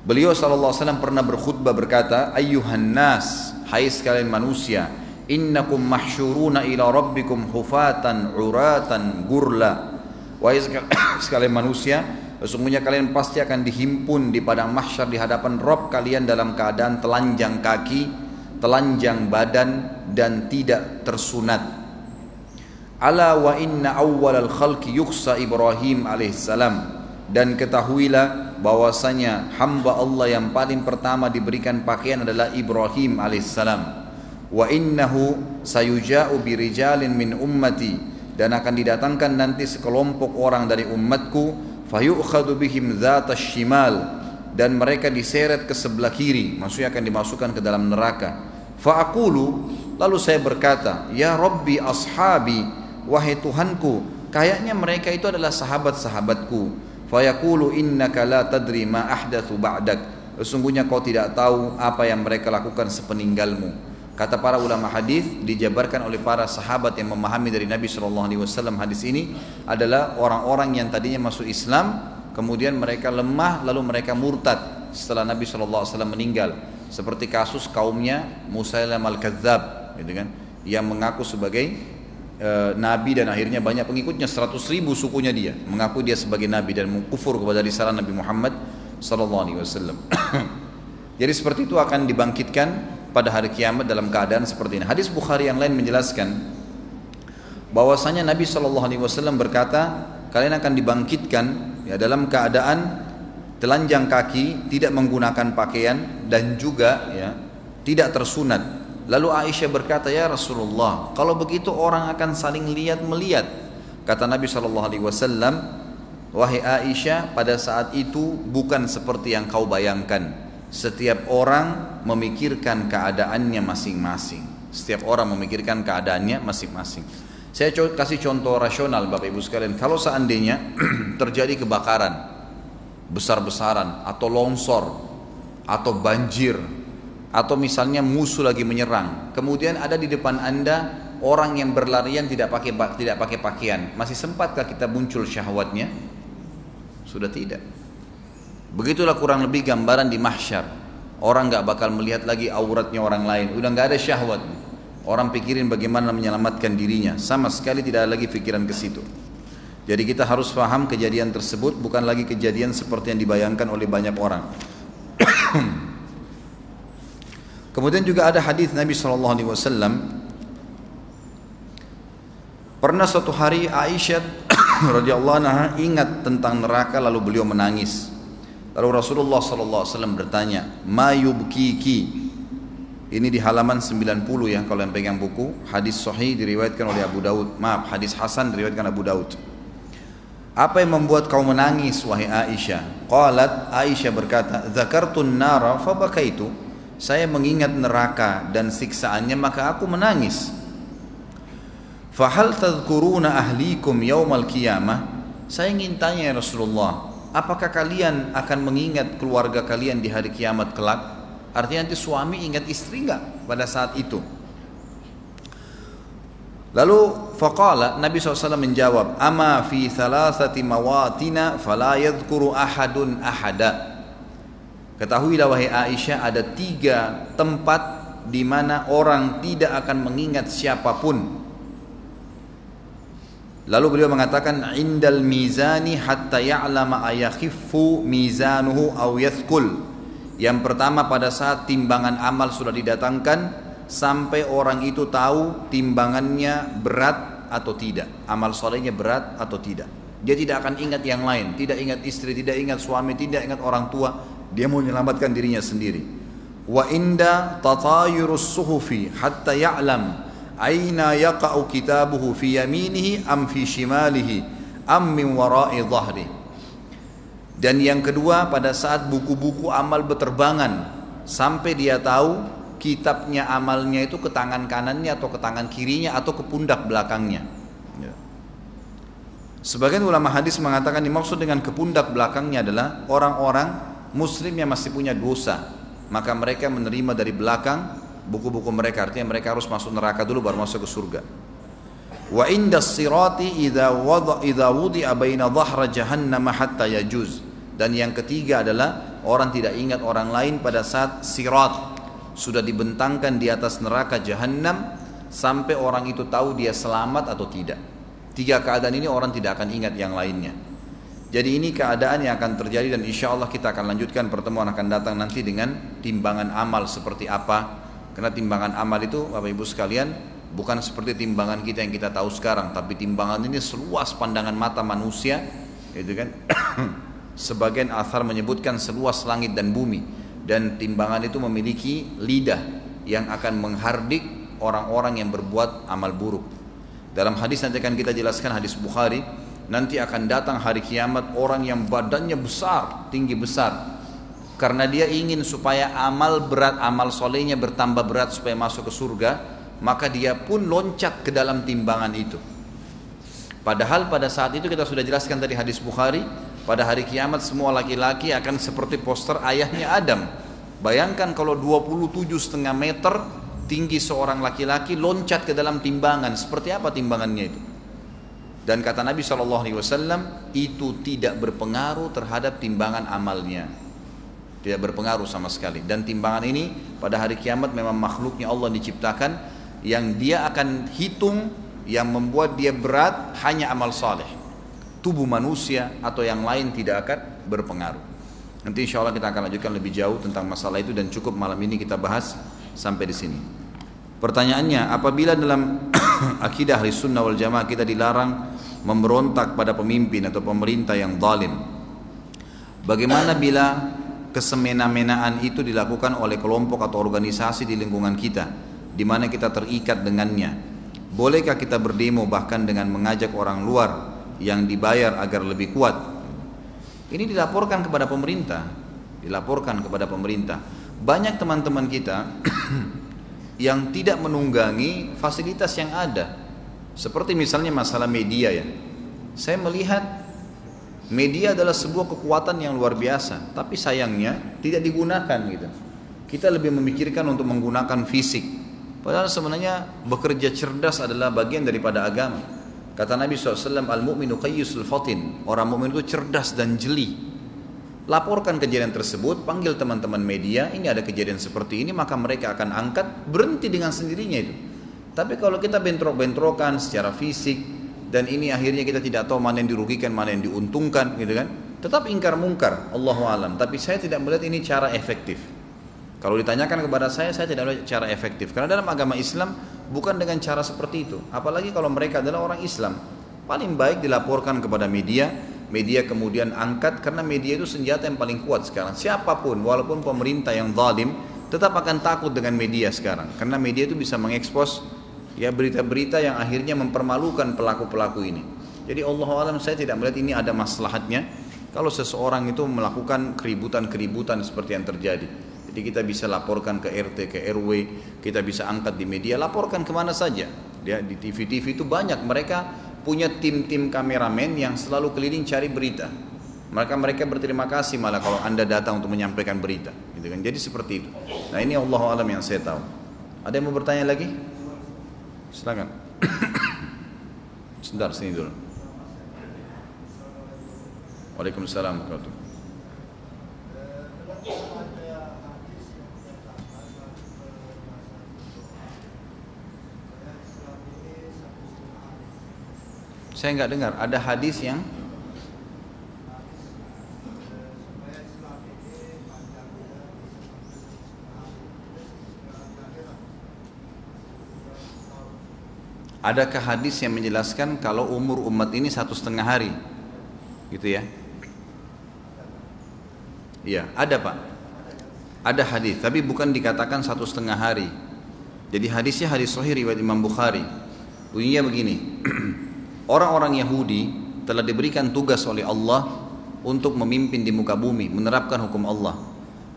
Beliau sallallahu alaihi wasallam pernah berkhutbah berkata, "Ayyuhan nas, hai sekalian manusia, innakum mahsyuruna ila rabbikum hufatan uratan gurla." Wahai sekalian manusia, sesungguhnya kalian pasti akan dihimpun di padang mahsyar di hadapan Rob kalian dalam keadaan telanjang kaki, telanjang badan dan tidak tersunat. Ala wa inna awwal al khalqi yuksa Ibrahim alaihissalam dan ketahuilah bahwasanya hamba Allah yang paling pertama diberikan pakaian adalah Ibrahim alaihissalam wa innahu sayuja'u birijalin min ummati. Dan akan didatangkan nanti sekelompok orang dari umatku fayu'khadu bihim dzata shimal dan mereka diseret ke sebelah kiri maksudnya akan dimasukkan ke dalam neraka. Fa'aqulu lalu saya berkata ya rabbi ashabi wahai tuhanku kayaknya mereka itu adalah sahabat-sahabatku. Fayaqulu innaka la tadri ma ahdathu ba'dak. Sesungguhnya kau tidak tahu apa yang mereka lakukan sepeninggalmu Kata para ulama hadis dijabarkan oleh para sahabat yang memahami dari Nabi Shallallahu Alaihi Wasallam hadis ini adalah orang-orang yang tadinya masuk Islam, kemudian mereka lemah lalu mereka murtad setelah Nabi Shallallahu Alaihi Wasallam meninggal. Seperti kasus kaumnya Musailam al Kadzab, gitu kan, yang mengaku sebagai e, nabi dan akhirnya banyak pengikutnya 100 ribu sukunya dia mengaku dia sebagai nabi dan mengkufur kepada risalah Nabi Muhammad Shallallahu Alaihi Wasallam. Jadi seperti itu akan dibangkitkan pada hari kiamat dalam keadaan seperti ini. Hadis Bukhari yang lain menjelaskan bahwasanya Nabi Shallallahu Alaihi Wasallam berkata, kalian akan dibangkitkan ya dalam keadaan telanjang kaki, tidak menggunakan pakaian dan juga ya tidak tersunat. Lalu Aisyah berkata, ya Rasulullah, kalau begitu orang akan saling lihat melihat. Kata Nabi Shallallahu Alaihi Wasallam, wahai Aisyah, pada saat itu bukan seperti yang kau bayangkan setiap orang memikirkan keadaannya masing-masing. Setiap orang memikirkan keadaannya masing-masing. Saya kasih contoh rasional Bapak Ibu sekalian. Kalau seandainya terjadi kebakaran besar-besaran atau longsor atau banjir atau misalnya musuh lagi menyerang, kemudian ada di depan anda orang yang berlarian tidak pakai tidak pakai pakaian, masih sempatkah kita muncul syahwatnya? Sudah tidak. Begitulah kurang lebih gambaran di mahsyar. Orang nggak bakal melihat lagi auratnya orang lain, udah nggak ada syahwat. Orang pikirin bagaimana menyelamatkan dirinya, sama sekali tidak ada lagi pikiran ke situ. Jadi kita harus paham kejadian tersebut bukan lagi kejadian seperti yang dibayangkan oleh banyak orang. Kemudian juga ada hadis Nabi Wasallam. Pernah suatu hari Aisyah radhiyallahu anha ingat tentang neraka lalu beliau menangis. Lalu Rasulullah Wasallam bertanya, "Ma yubkiki?" Ini di halaman 90 ya kalau yang pegang buku. Hadis sahih diriwayatkan oleh Abu Daud. Maaf, hadis Hasan diriwayatkan Abu Daud. Apa yang membuat kau menangis wahai Aisyah? Qalat Aisyah berkata, "Dzakartun nara fabakaitu." saya mengingat neraka dan siksaannya maka aku menangis fahal tadhkuruna ahlikum yaumal qiyamah saya ingin tanya ya Rasulullah apakah kalian akan mengingat keluarga kalian di hari kiamat kelak artinya nanti suami ingat istri enggak pada saat itu Lalu faqala Nabi SAW menjawab, "Ama fi thalathati mawatina fala yadhkuru ahadun ahada." Ketahuilah wahai Aisyah ada tiga tempat di mana orang tidak akan mengingat siapa pun. Lalu beliau mengatakan indal mizani hatta ya'lama ayakhiffu mizanuhu aw yathkul. Yang pertama pada saat timbangan amal sudah didatangkan sampai orang itu tahu timbangannya berat atau tidak, amal solehnya berat atau tidak. Dia tidak akan ingat yang lain, tidak ingat istri, tidak ingat suami, tidak ingat orang tua, dia mau menyelamatkan dirinya sendiri. Wa inda tatayurus suhufi hatta ya'lam aina yaqa'u kitabuhu fi yaminihi am fi shimalihi am min wara'i dhahri. Dan yang kedua pada saat buku-buku amal berterbangan sampai dia tahu kitabnya amalnya itu ke tangan kanannya atau ke tangan kirinya atau ke pundak belakangnya. Ya. Sebagian ulama hadis mengatakan dimaksud dengan ke pundak belakangnya adalah orang-orang muslim yang masih punya dosa maka mereka menerima dari belakang buku-buku mereka. Artinya mereka harus masuk neraka dulu baru masuk ke surga. Wa inda sirati idza wada idza wudi'a baina dhahra jahannam hatta yajuz. Dan yang ketiga adalah orang tidak ingat orang lain pada saat sirat sudah dibentangkan di atas neraka jahannam sampai orang itu tahu dia selamat atau tidak. Tiga keadaan ini orang tidak akan ingat yang lainnya. Jadi ini keadaan yang akan terjadi dan insya Allah kita akan lanjutkan pertemuan akan datang nanti dengan timbangan amal seperti apa. Karena timbangan amal itu Bapak Ibu sekalian bukan seperti timbangan kita yang kita tahu sekarang, tapi timbangan ini seluas pandangan mata manusia, itu kan. Sebagian asar menyebutkan seluas langit dan bumi dan timbangan itu memiliki lidah yang akan menghardik orang-orang yang berbuat amal buruk. Dalam hadis nanti akan kita jelaskan hadis Bukhari nanti akan datang hari kiamat orang yang badannya besar, tinggi besar. Karena dia ingin supaya amal berat, amal solehnya bertambah berat supaya masuk ke surga, maka dia pun loncat ke dalam timbangan itu. Padahal pada saat itu kita sudah jelaskan tadi hadis Bukhari, pada hari kiamat semua laki-laki akan seperti poster ayahnya Adam. Bayangkan kalau 27 setengah meter tinggi seorang laki-laki loncat ke dalam timbangan, seperti apa timbangannya itu? Dan kata Nabi SAW itu tidak berpengaruh terhadap timbangan amalnya. Tidak berpengaruh sama sekali. Dan timbangan ini pada hari kiamat memang makhluknya Allah diciptakan yang dia akan hitung yang membuat dia berat hanya amal saleh. Tubuh manusia atau yang lain tidak akan berpengaruh. Nanti insya Allah kita akan lanjutkan lebih jauh tentang masalah itu dan cukup malam ini kita bahas sampai di sini. Pertanyaannya, apabila dalam akidah hari sunnah wal jamaah kita dilarang memberontak pada pemimpin atau pemerintah yang zalim. Bagaimana bila kesemena-menaan itu dilakukan oleh kelompok atau organisasi di lingkungan kita, di mana kita terikat dengannya? Bolehkah kita berdemo bahkan dengan mengajak orang luar yang dibayar agar lebih kuat? Ini dilaporkan kepada pemerintah, dilaporkan kepada pemerintah. Banyak teman-teman kita yang tidak menunggangi fasilitas yang ada, seperti misalnya masalah media ya. Saya melihat media adalah sebuah kekuatan yang luar biasa, tapi sayangnya tidak digunakan gitu. kita lebih memikirkan untuk menggunakan fisik. Padahal sebenarnya bekerja cerdas adalah bagian daripada agama. Kata Nabi SAW, Al-mu'minu qayyusul fatin. Orang mukmin itu cerdas dan jeli. Laporkan kejadian tersebut, panggil teman-teman media, ini ada kejadian seperti ini, maka mereka akan angkat, berhenti dengan sendirinya itu. Tapi kalau kita bentrok-bentrokan secara fisik, dan ini akhirnya kita tidak tahu mana yang dirugikan, mana yang diuntungkan, gitu kan? Tetap ingkar mungkar, Allah alam. Tapi saya tidak melihat ini cara efektif. Kalau ditanyakan kepada saya, saya tidak melihat cara efektif. Karena dalam agama Islam bukan dengan cara seperti itu. Apalagi kalau mereka adalah orang Islam. Paling baik dilaporkan kepada media, media kemudian angkat karena media itu senjata yang paling kuat sekarang. Siapa pun, walaupun pemerintah yang zalim, tetap akan takut dengan media sekarang. Karena media itu bisa mengekspos ya berita-berita yang akhirnya mempermalukan pelaku-pelaku ini. Jadi Allah alam saya tidak melihat ini ada maslahatnya kalau seseorang itu melakukan keributan-keributan seperti yang terjadi. Jadi kita bisa laporkan ke RT, ke RW, kita bisa angkat di media, laporkan ke mana saja. Ya, di TV-TV itu banyak mereka punya tim-tim kameramen yang selalu keliling cari berita. Maka mereka berterima kasih malah kalau anda datang untuk menyampaikan berita. Gitu kan? Jadi seperti itu. Nah ini Allah alam yang saya tahu. Ada yang mau bertanya lagi? Silakan. Sebentar sini dulu. Waalaikumsalam warahmatullahi Saya nggak dengar. Ada hadis yang Adakah hadis yang menjelaskan kalau umur umat ini satu setengah hari? Gitu ya. Iya, ada pak. Ada hadis, tapi bukan dikatakan satu setengah hari. Jadi hadisnya hadis Sahih riwayat Imam Bukhari. Bunyinya begini. Orang-orang Yahudi telah diberikan tugas oleh Allah untuk memimpin di muka bumi, menerapkan hukum Allah.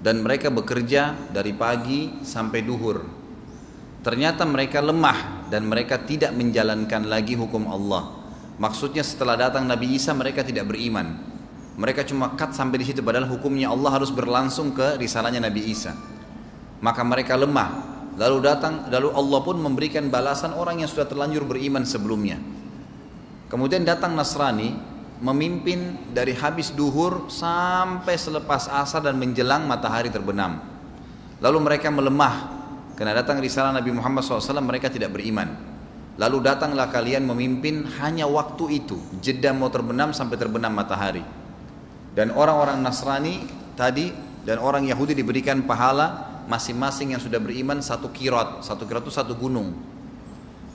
Dan mereka bekerja dari pagi sampai duhur. Ternyata mereka lemah dan mereka tidak menjalankan lagi hukum Allah. Maksudnya setelah datang Nabi Isa mereka tidak beriman. Mereka cuma cut sampai di situ padahal hukumnya Allah harus berlangsung ke risalahnya Nabi Isa. Maka mereka lemah. Lalu datang lalu Allah pun memberikan balasan orang yang sudah terlanjur beriman sebelumnya. Kemudian datang Nasrani memimpin dari habis duhur sampai selepas asar dan menjelang matahari terbenam. Lalu mereka melemah karena datang risalah Nabi Muhammad SAW mereka tidak beriman. Lalu datanglah kalian memimpin hanya waktu itu. Jeda mau terbenam sampai terbenam matahari. Dan orang-orang Nasrani tadi dan orang Yahudi diberikan pahala masing-masing yang sudah beriman satu kirot. Satu kirot itu satu gunung.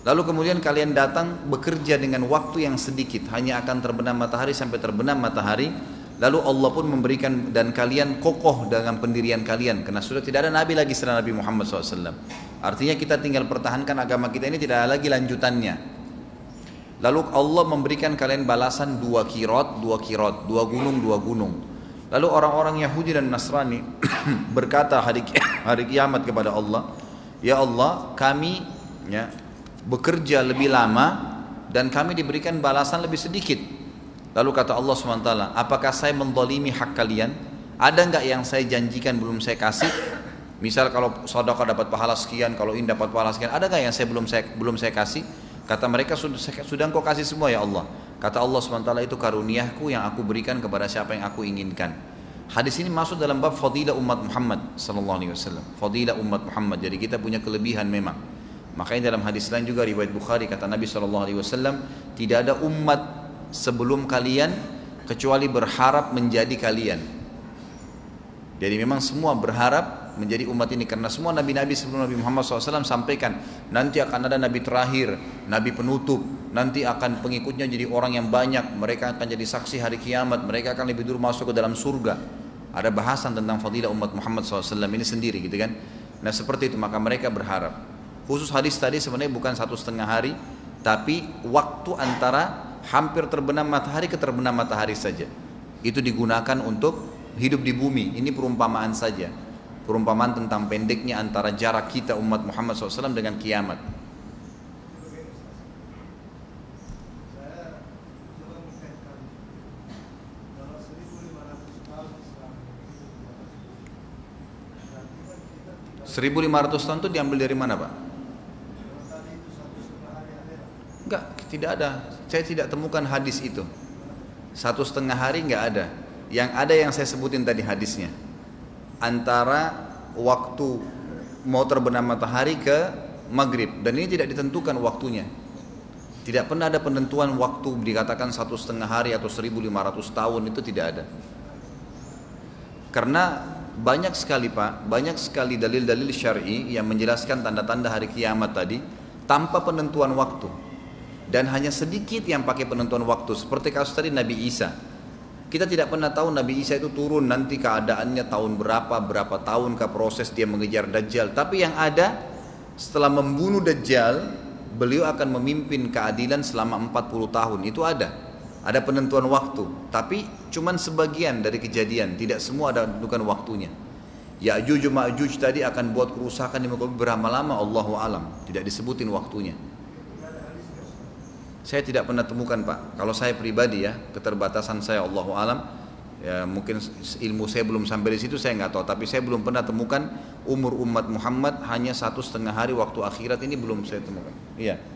Lalu kemudian kalian datang bekerja dengan waktu yang sedikit. Hanya akan terbenam matahari sampai terbenam matahari Lalu Allah pun memberikan dan kalian kokoh dengan pendirian kalian karena sudah tidak ada nabi lagi setelah Nabi Muhammad SAW. Artinya kita tinggal pertahankan agama kita ini tidak ada lagi lanjutannya. Lalu Allah memberikan kalian balasan dua kirot, dua kirot, dua gunung, dua gunung. Lalu orang-orang Yahudi dan Nasrani berkata hari, hari kiamat kepada Allah, Ya Allah kami ya, bekerja lebih lama dan kami diberikan balasan lebih sedikit Lalu kata Allah SWT, apakah saya mendolimi hak kalian? Ada nggak yang saya janjikan belum saya kasih? Misal kalau saudara dapat pahala sekian, kalau ini dapat pahala sekian, ada nggak yang saya belum saya belum saya kasih? Kata mereka sudah sudah engkau kasih semua ya Allah. Kata Allah SWT itu karuniaku yang aku berikan kepada siapa yang aku inginkan. Hadis ini masuk dalam bab fadilah umat Muhammad sallallahu alaihi wasallam. Fadilah umat Muhammad. Jadi kita punya kelebihan memang. Makanya dalam hadis lain juga riwayat Bukhari kata Nabi sallallahu alaihi wasallam, tidak ada umat sebelum kalian kecuali berharap menjadi kalian. Jadi memang semua berharap menjadi umat ini karena semua nabi-nabi sebelum Nabi Muhammad SAW sampaikan nanti akan ada nabi terakhir, nabi penutup, nanti akan pengikutnya jadi orang yang banyak, mereka akan jadi saksi hari kiamat, mereka akan lebih dulu masuk ke dalam surga. Ada bahasan tentang fadilah umat Muhammad SAW ini sendiri gitu kan. Nah seperti itu maka mereka berharap. Khusus hadis tadi sebenarnya bukan satu setengah hari, tapi waktu antara hampir terbenam matahari ke terbenam matahari saja. Itu digunakan untuk hidup di bumi. Ini perumpamaan saja. Perumpamaan tentang pendeknya antara jarak kita umat Muhammad SAW dengan kiamat. 1500 tahun itu diambil dari mana Pak? Enggak, tidak ada. Saya tidak temukan hadis itu. Satu setengah hari enggak ada. Yang ada yang saya sebutin tadi hadisnya. Antara waktu mau terbenam matahari ke maghrib. Dan ini tidak ditentukan waktunya. Tidak pernah ada penentuan waktu dikatakan satu setengah hari atau 1500 tahun itu tidak ada. Karena banyak sekali pak, banyak sekali dalil-dalil syar'i yang menjelaskan tanda-tanda hari kiamat tadi tanpa penentuan waktu. Dan hanya sedikit yang pakai penentuan waktu. Seperti kasus tadi Nabi Isa. Kita tidak pernah tahu Nabi Isa itu turun nanti keadaannya tahun berapa, berapa tahun ke proses dia mengejar Dajjal. Tapi yang ada setelah membunuh Dajjal, beliau akan memimpin keadilan selama 40 tahun. Itu ada. Ada penentuan waktu. Tapi cuman sebagian dari kejadian. Tidak semua ada tentukan waktunya. Ya'juj Ma'juj tadi akan buat kerusakan di muka berapa lama Allahu alam. Tidak disebutin waktunya saya tidak pernah temukan Pak. Kalau saya pribadi ya keterbatasan saya Allahu alam. Ya mungkin ilmu saya belum sampai di situ saya nggak tahu. Tapi saya belum pernah temukan umur umat Muhammad hanya satu setengah hari waktu akhirat ini belum saya temukan. Iya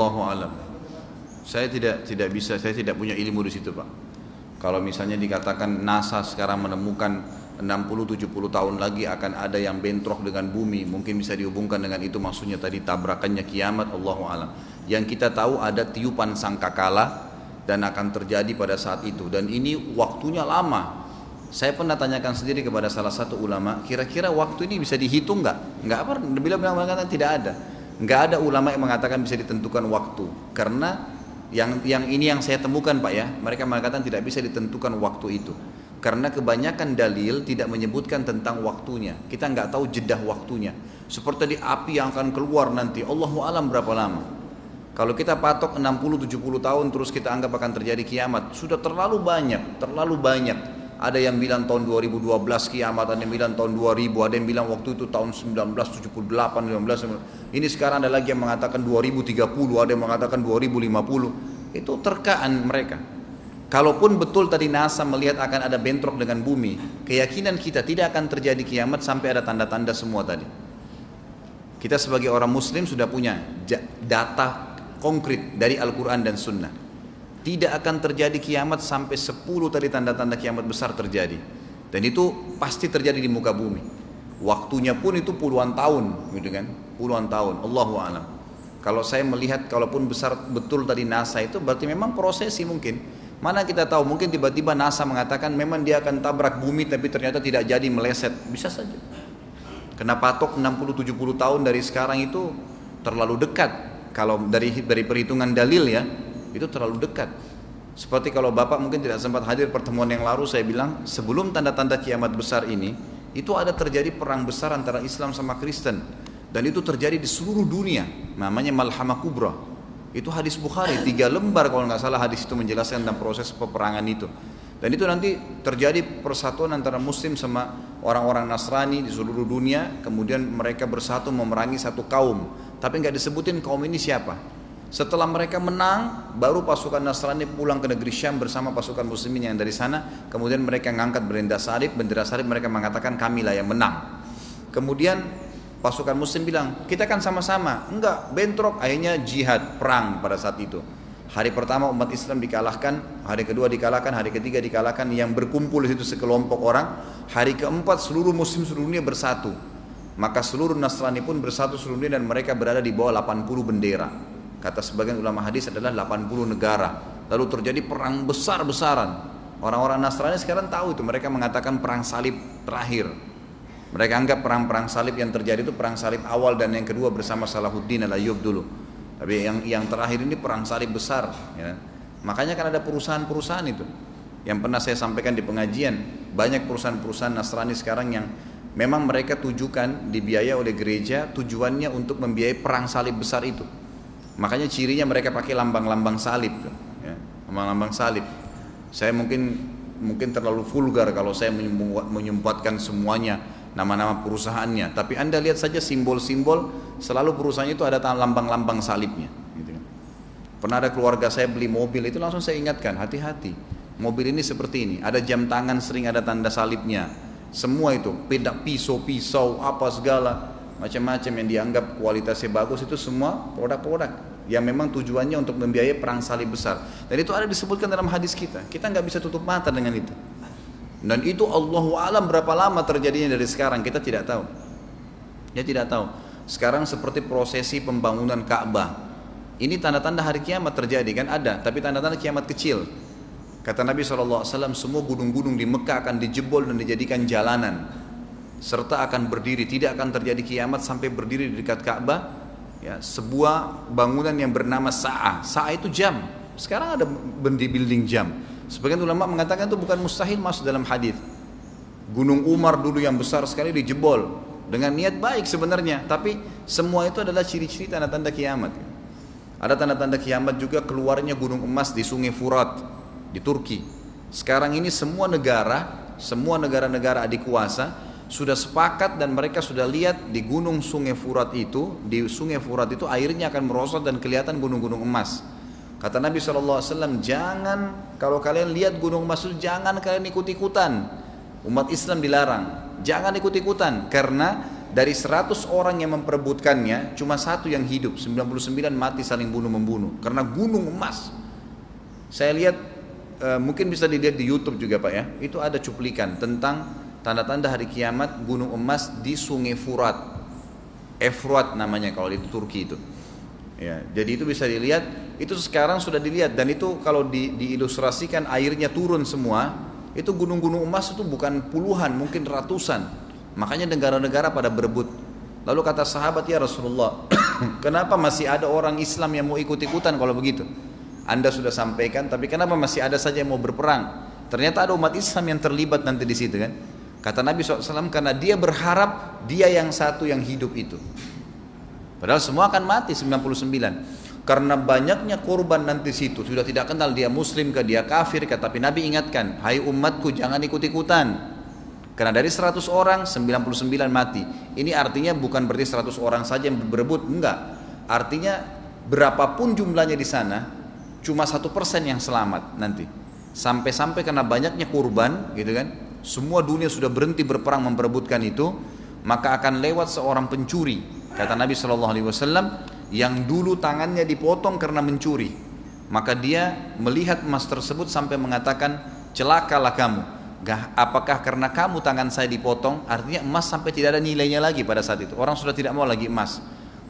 Allahu alam. Saya tidak tidak bisa, saya tidak punya ilmu di situ, Pak. Kalau misalnya dikatakan NASA sekarang menemukan 60-70 tahun lagi akan ada yang bentrok dengan bumi, mungkin bisa dihubungkan dengan itu maksudnya tadi tabrakannya kiamat, Allahu alam. Yang kita tahu ada tiupan sangkakala dan akan terjadi pada saat itu dan ini waktunya lama. Saya pernah tanyakan sendiri kepada salah satu ulama, kira-kira waktu ini bisa dihitung nggak? Nggak apa? Bila bilang mengatakan tidak ada nggak ada ulama yang mengatakan bisa ditentukan waktu. Karena yang yang ini yang saya temukan pak ya. Mereka mengatakan tidak bisa ditentukan waktu itu. Karena kebanyakan dalil tidak menyebutkan tentang waktunya. Kita nggak tahu jedah waktunya. Seperti di api yang akan keluar nanti. Allahu alam berapa lama? Kalau kita patok 60-70 tahun terus kita anggap akan terjadi kiamat. Sudah terlalu banyak terlalu banyak ada yang bilang tahun 2012 kiamat, ada yang bilang tahun 2000, ada yang bilang waktu itu tahun 1978, 19, ini sekarang ada lagi yang mengatakan 2030, ada yang mengatakan 2050. Itu terkaan mereka. Kalaupun betul tadi NASA melihat akan ada bentrok dengan bumi, keyakinan kita tidak akan terjadi kiamat sampai ada tanda-tanda semua tadi. Kita sebagai orang muslim sudah punya data konkret dari Al-Quran dan Sunnah tidak akan terjadi kiamat sampai 10 tadi tanda-tanda kiamat besar terjadi. Dan itu pasti terjadi di muka bumi. Waktunya pun itu puluhan tahun, gitu kan? Puluhan tahun. Allahu a'lam. Kalau saya melihat kalaupun besar betul tadi NASA itu berarti memang prosesi mungkin. Mana kita tahu mungkin tiba-tiba NASA mengatakan memang dia akan tabrak bumi tapi ternyata tidak jadi meleset. Bisa saja. Kenapa patok 60 70 tahun dari sekarang itu terlalu dekat kalau dari dari perhitungan dalil ya itu terlalu dekat. Seperti kalau Bapak mungkin tidak sempat hadir pertemuan yang lalu saya bilang sebelum tanda-tanda kiamat besar ini itu ada terjadi perang besar antara Islam sama Kristen. Dan itu terjadi di seluruh dunia. Namanya Malhamah Kubra. Itu hadis Bukhari tiga lembar kalau nggak salah hadis itu menjelaskan tentang proses peperangan itu. Dan itu nanti terjadi persatuan antara Muslim sama orang-orang Nasrani di seluruh dunia. Kemudian mereka bersatu memerangi satu kaum. Tapi nggak disebutin kaum ini siapa setelah mereka menang, baru pasukan Nasrani pulang ke negeri Syam bersama pasukan muslimin yang dari sana. Kemudian mereka mengangkat bendera salib, bendera salib mereka mengatakan kamilah yang menang. Kemudian pasukan muslim bilang, kita kan sama-sama. Enggak, bentrok, akhirnya jihad, perang pada saat itu. Hari pertama umat Islam dikalahkan, hari kedua dikalahkan, hari ketiga dikalahkan, yang berkumpul di situ sekelompok orang. Hari keempat seluruh muslim seluruh dunia bersatu. Maka seluruh Nasrani pun bersatu seluruh dunia dan mereka berada di bawah 80 bendera. Kata sebagian ulama hadis adalah 80 negara. Lalu terjadi perang besar-besaran. Orang-orang Nasrani sekarang tahu itu, mereka mengatakan perang salib terakhir. Mereka anggap perang-perang salib yang terjadi itu perang salib awal dan yang kedua bersama Salahuddin al-Ayyub dulu. Tapi yang yang terakhir ini perang salib besar. Ya. Makanya kan ada perusahaan-perusahaan itu. Yang pernah saya sampaikan di pengajian, banyak perusahaan-perusahaan Nasrani sekarang yang memang mereka tujukan dibiaya oleh gereja tujuannya untuk membiayai perang salib besar itu. Makanya cirinya mereka pakai lambang-lambang salib, ya. lambang-lambang salib. Saya mungkin mungkin terlalu vulgar kalau saya menyempatkan semuanya nama-nama perusahaannya. Tapi anda lihat saja simbol-simbol selalu perusahaannya itu ada lambang-lambang salibnya. Gitu kan. Pernah ada keluarga saya beli mobil itu langsung saya ingatkan hati-hati. Mobil ini seperti ini, ada jam tangan sering ada tanda salibnya. Semua itu, pedak pisau-pisau apa segala macam-macam yang dianggap kualitasnya bagus itu semua produk-produk yang memang tujuannya untuk membiayai perang salib besar. Dan itu ada disebutkan dalam hadis kita. Kita nggak bisa tutup mata dengan itu. Dan itu Allahu alam berapa lama terjadinya dari sekarang kita tidak tahu. Ya tidak tahu. Sekarang seperti prosesi pembangunan Ka'bah. Ini tanda-tanda hari kiamat terjadi kan ada, tapi tanda-tanda kiamat kecil. Kata Nabi SAW, semua gunung-gunung di Mekah akan dijebol dan dijadikan jalanan. Serta akan berdiri, tidak akan terjadi kiamat sampai berdiri di dekat Ka'bah ya sebuah bangunan yang bernama Sa'ah. Sa'ah itu jam. Sekarang ada building jam. Sebagian ulama mengatakan itu bukan mustahil masuk dalam hadis. Gunung Umar dulu yang besar sekali dijebol dengan niat baik sebenarnya, tapi semua itu adalah ciri-ciri tanda-tanda kiamat. Ada tanda-tanda kiamat juga keluarnya gunung emas di Sungai Furat di Turki. Sekarang ini semua negara, semua negara-negara adik kuasa sudah sepakat dan mereka sudah lihat di gunung sungai Furat itu, di sungai Furat itu airnya akan merosot dan kelihatan gunung-gunung emas. Kata Nabi SAW, jangan kalau kalian lihat gunung emas itu jangan kalian ikut-ikutan. Umat Islam dilarang, jangan ikut-ikutan karena dari 100 orang yang memperebutkannya cuma satu yang hidup, 99 mati saling bunuh-membunuh karena gunung emas. Saya lihat eh, mungkin bisa dilihat di YouTube juga Pak ya. Itu ada cuplikan tentang tanda-tanda hari kiamat gunung emas di sungai Furat. Efrat namanya kalau di Turki itu. Ya jadi itu bisa dilihat itu sekarang sudah dilihat. Dan itu kalau di, diilustrasikan airnya turun semua itu gunung-gunung emas itu bukan puluhan mungkin ratusan. Makanya negara-negara pada berebut. Lalu kata sahabat ya Rasulullah kenapa masih ada orang Islam yang mau ikut-ikutan kalau begitu? Anda sudah sampaikan tapi kenapa masih ada saja yang mau berperang? Ternyata ada umat Islam yang terlibat nanti di situ kan Kata Nabi SAW karena dia berharap dia yang satu yang hidup itu. Padahal semua akan mati 99. Karena banyaknya korban nanti situ sudah tidak kenal dia muslim ke dia kafir ke tapi Nabi ingatkan, "Hai umatku jangan ikut-ikutan." Karena dari 100 orang 99 mati. Ini artinya bukan berarti 100 orang saja yang berebut, enggak. Artinya berapapun jumlahnya di sana cuma satu persen yang selamat nanti. Sampai-sampai karena banyaknya kurban gitu kan semua dunia sudah berhenti berperang memperebutkan itu, maka akan lewat seorang pencuri. Kata Nabi Shallallahu Alaihi Wasallam yang dulu tangannya dipotong karena mencuri, maka dia melihat emas tersebut sampai mengatakan celakalah kamu. Gah, apakah karena kamu tangan saya dipotong artinya emas sampai tidak ada nilainya lagi pada saat itu? Orang sudah tidak mau lagi emas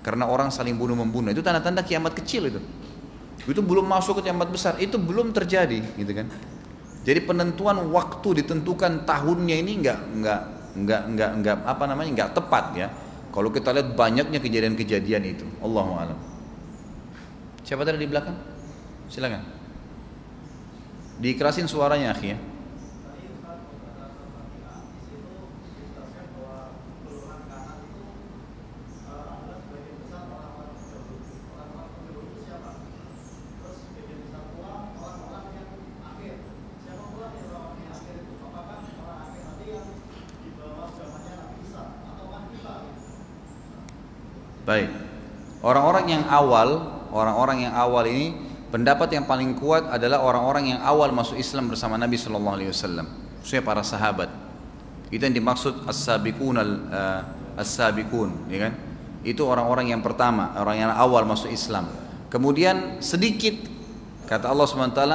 karena orang saling bunuh membunuh itu tanda-tanda kiamat kecil itu. Itu belum masuk ke kiamat besar. Itu belum terjadi gitu kan jadi penentuan waktu ditentukan tahunnya ini enggak enggak enggak enggak enggak apa namanya enggak tepat ya. Kalau kita lihat banyaknya kejadian-kejadian itu. Allahu a'lam. Siapa tadi di belakang? Silakan. Dikerasin suaranya, akhi Baik. Orang-orang yang awal, orang-orang yang awal ini pendapat yang paling kuat adalah orang-orang yang awal masuk Islam bersama Nabi Shallallahu Alaihi Wasallam, khususnya para sahabat. Itu yang dimaksud as-sabiqun uh, as-sabiqun, ya kan? Itu orang-orang yang pertama, orang yang awal masuk Islam. Kemudian sedikit kata Allah SWT uh,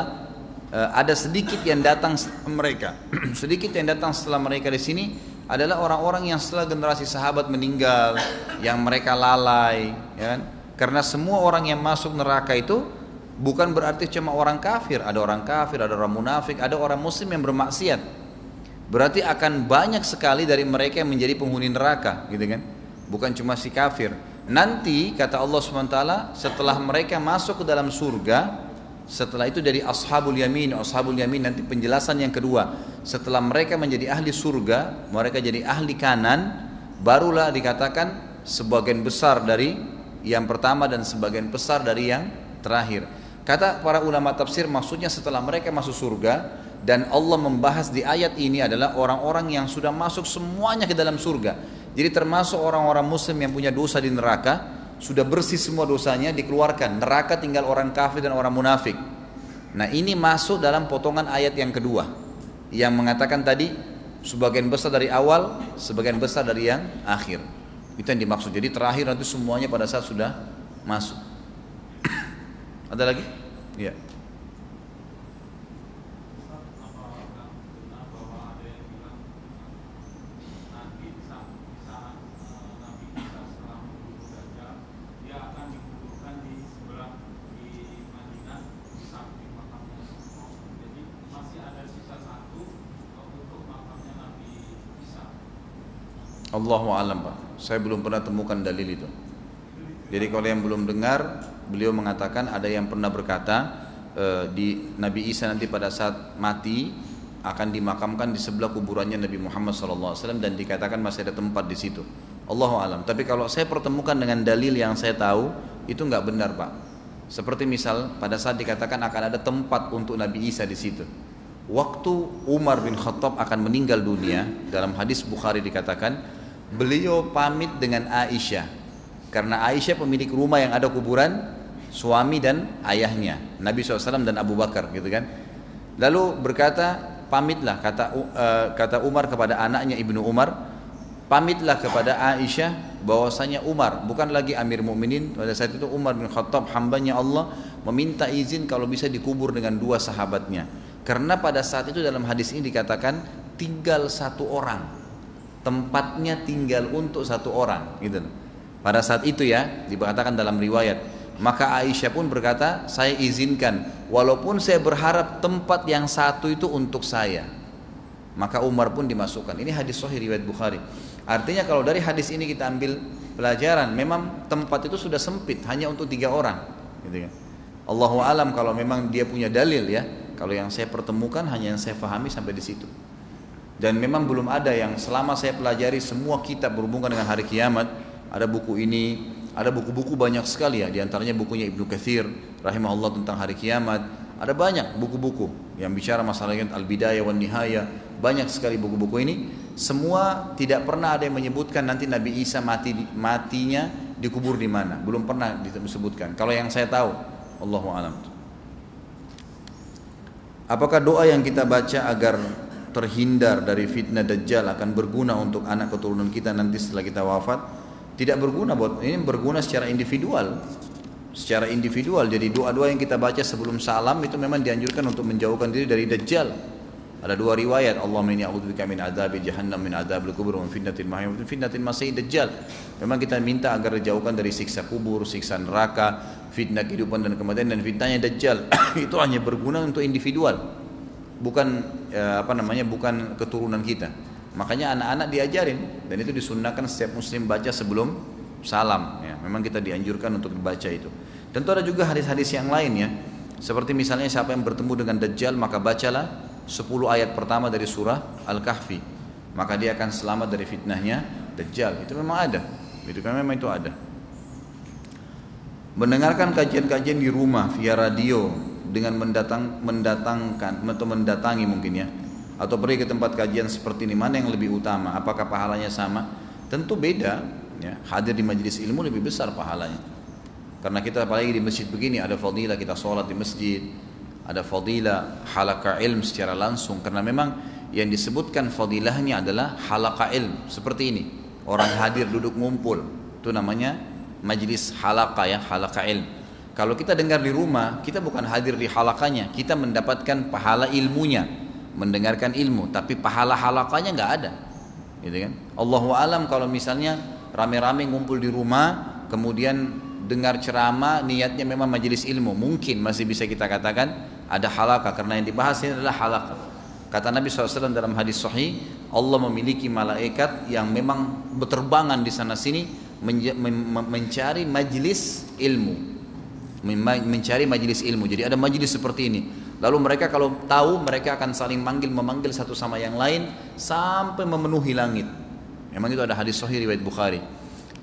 ada sedikit yang datang mereka, sedikit yang datang setelah mereka di sini adalah orang-orang yang setelah generasi sahabat meninggal, yang mereka lalai, ya kan? Karena semua orang yang masuk neraka itu Bukan berarti cuma orang kafir, ada orang kafir, ada orang munafik, ada orang muslim yang bermaksiat. Berarti akan banyak sekali dari mereka yang menjadi penghuni neraka, gitu kan? Bukan cuma si kafir. Nanti kata Allah SWT setelah mereka masuk ke dalam surga, setelah itu dari ashabul yamin, ashabul yamin nanti penjelasan yang kedua. Setelah mereka menjadi ahli surga, mereka jadi ahli kanan, barulah dikatakan sebagian besar dari yang pertama dan sebagian besar dari yang terakhir. Kata para ulama tafsir maksudnya setelah mereka masuk surga dan Allah membahas di ayat ini adalah orang-orang yang sudah masuk semuanya ke dalam surga. Jadi termasuk orang-orang muslim yang punya dosa di neraka, sudah bersih semua dosanya dikeluarkan. Neraka tinggal orang kafir dan orang munafik. Nah ini masuk dalam potongan ayat yang kedua yang mengatakan tadi sebagian besar dari awal, sebagian besar dari yang akhir. Itu yang dimaksud. Jadi terakhir nanti semuanya pada saat sudah masuk. Ada lagi? Ya. Allahu alam Pak. Saya belum pernah temukan dalil itu. Jadi kalau yang belum dengar, beliau mengatakan ada yang pernah berkata e, di Nabi Isa nanti pada saat mati akan dimakamkan di sebelah kuburannya Nabi Muhammad SAW dan dikatakan masih ada tempat di situ. Allahu alam. Tapi kalau saya pertemukan dengan dalil yang saya tahu itu nggak benar pak. Seperti misal pada saat dikatakan akan ada tempat untuk Nabi Isa di situ. Waktu Umar bin Khattab akan meninggal dunia dalam hadis Bukhari dikatakan beliau pamit dengan Aisyah. Karena Aisyah pemilik rumah yang ada kuburan suami dan ayahnya Nabi SAW dan Abu Bakar gitu kan. Lalu berkata pamitlah kata uh, kata Umar kepada anaknya Ibnu Umar pamitlah kepada Aisyah bahwasanya Umar bukan lagi Amir Mukminin. Pada saat itu Umar bin Khattab hambanya Allah meminta izin kalau bisa dikubur dengan dua sahabatnya. Karena pada saat itu dalam hadis ini dikatakan tinggal satu orang tempatnya tinggal untuk satu orang gitu pada saat itu ya, dikatakan dalam riwayat, maka Aisyah pun berkata, saya izinkan, walaupun saya berharap tempat yang satu itu untuk saya. Maka Umar pun dimasukkan. Ini hadis sahih riwayat Bukhari. Artinya kalau dari hadis ini kita ambil pelajaran, memang tempat itu sudah sempit, hanya untuk tiga orang. Gitu kan. Allahu alam kalau memang dia punya dalil ya. Kalau yang saya pertemukan hanya yang saya pahami sampai di situ. Dan memang belum ada yang selama saya pelajari semua kitab berhubungan dengan hari kiamat, ada buku ini, ada buku-buku banyak sekali ya, di antaranya bukunya Ibnu Kathir, rahimahullah tentang hari kiamat. Ada banyak buku-buku yang bicara masalah al-bidayah wan nihaya, banyak sekali buku-buku ini. Semua tidak pernah ada yang menyebutkan nanti Nabi Isa mati matinya dikubur di mana. Belum pernah disebutkan. Kalau yang saya tahu, Allahu alam. Apakah doa yang kita baca agar terhindar dari fitnah dajjal akan berguna untuk anak keturunan kita nanti setelah kita wafat? tidak berguna buat ini berguna secara individual. Secara individual. Jadi doa-doa yang kita baca sebelum salam itu memang dianjurkan untuk menjauhkan diri dari dajjal. Ada dua riwayat. Allah inni a'udzubika min adzabi jahannam min adzabil kubur wa fitnatil mahya wa fitnatil masih dajjal. Memang kita minta agar dijauhkan dari siksa kubur siksa neraka fitnah kehidupan dan kematian dan fitnahnya dajjal. Itu hanya berguna untuk individual bukan ya, apa namanya bukan keturunan kita Makanya anak-anak diajarin dan itu disunnahkan setiap muslim baca sebelum salam ya. Memang kita dianjurkan untuk dibaca itu. Tentu ada juga hadis-hadis yang lain ya. Seperti misalnya siapa yang bertemu dengan Dajjal maka bacalah 10 ayat pertama dari surah Al-Kahfi. Maka dia akan selamat dari fitnahnya Dajjal. Itu memang ada. Itu kan memang itu ada. Mendengarkan kajian-kajian di rumah via radio dengan mendatang mendatangkan atau mendatangi mungkin ya. Atau pergi ke tempat kajian seperti ini mana yang lebih utama? Apakah pahalanya sama? Tentu beda ya. Hadir di majelis ilmu lebih besar pahalanya. Karena kita apalagi di masjid begini ada fadilah kita sholat di masjid ada fadilah halaka ilm secara langsung. Karena memang yang disebutkan fadilahnya adalah halaka ilm seperti ini. Orang hadir duduk ngumpul itu namanya majelis halaka ya halaka ilm kalau kita dengar di rumah kita bukan hadir di halakanya. Kita mendapatkan pahala ilmunya. Mendengarkan ilmu tapi pahala halakanya nggak ada. Gitu kan? Allahu alam kalau misalnya rame-rame ngumpul di rumah kemudian dengar ceramah niatnya memang majelis ilmu. Mungkin masih bisa kita katakan ada halakah karena yang dibahas ini adalah halakah. Kata Nabi SAW dalam hadis sahih Allah memiliki malaikat yang memang berterbangan di sana sini mencari majelis ilmu mencari majelis ilmu jadi ada majelis seperti ini lalu mereka kalau tahu mereka akan saling manggil memanggil satu sama yang lain sampai memenuhi langit memang itu ada hadis sahih riwayat Bukhari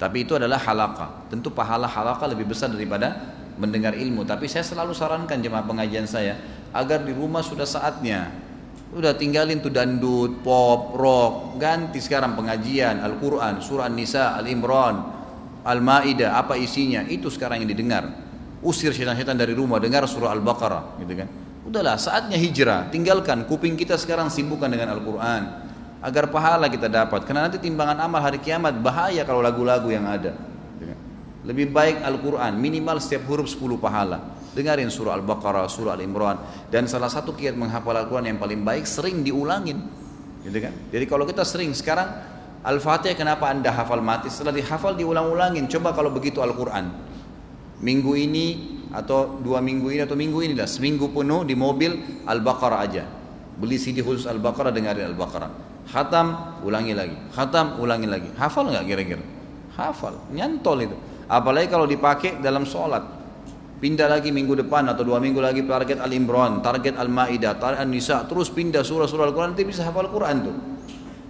tapi itu adalah halaka. Tentu pahala halaka lebih besar daripada mendengar ilmu. Tapi saya selalu sarankan jemaah pengajian saya agar di rumah sudah saatnya. Udah tinggalin tuh dandut, pop, rock, ganti sekarang pengajian Al-Quran, surah An-Nisa, Al-Imran, Al-Ma'idah, apa isinya, itu sekarang yang didengar. Usir syaitan-syaitan dari rumah, dengar surah Al-Baqarah, gitu kan. Udahlah, saatnya hijrah, tinggalkan kuping kita sekarang sibukkan dengan Al-Quran agar pahala kita dapat. Karena nanti timbangan amal hari kiamat bahaya kalau lagu-lagu yang ada. Lebih baik Al-Quran, minimal setiap huruf 10 pahala. Dengarin surah Al-Baqarah, surah Al-Imran. Dan salah satu kiat menghafal Al-Quran yang paling baik sering diulangin. Gitu kan? Jadi kalau kita sering sekarang Al-Fatihah kenapa anda hafal mati? Setelah dihafal diulang-ulangin. Coba kalau begitu Al-Quran. Minggu ini atau dua minggu ini atau minggu ini lah. Seminggu penuh di mobil Al-Baqarah aja. Beli CD khusus Al-Baqarah dengarin Al-Baqarah. Khatam, ulangi lagi. Khatam, ulangi lagi. Hafal nggak kira-kira? Hafal, nyantol itu. Apalagi kalau dipakai dalam sholat. Pindah lagi minggu depan atau dua minggu lagi target Al-Imran, target Al-Ma'idah, target An-Nisa, terus pindah surah-surah Al-Quran, nanti bisa hafal Quran tuh.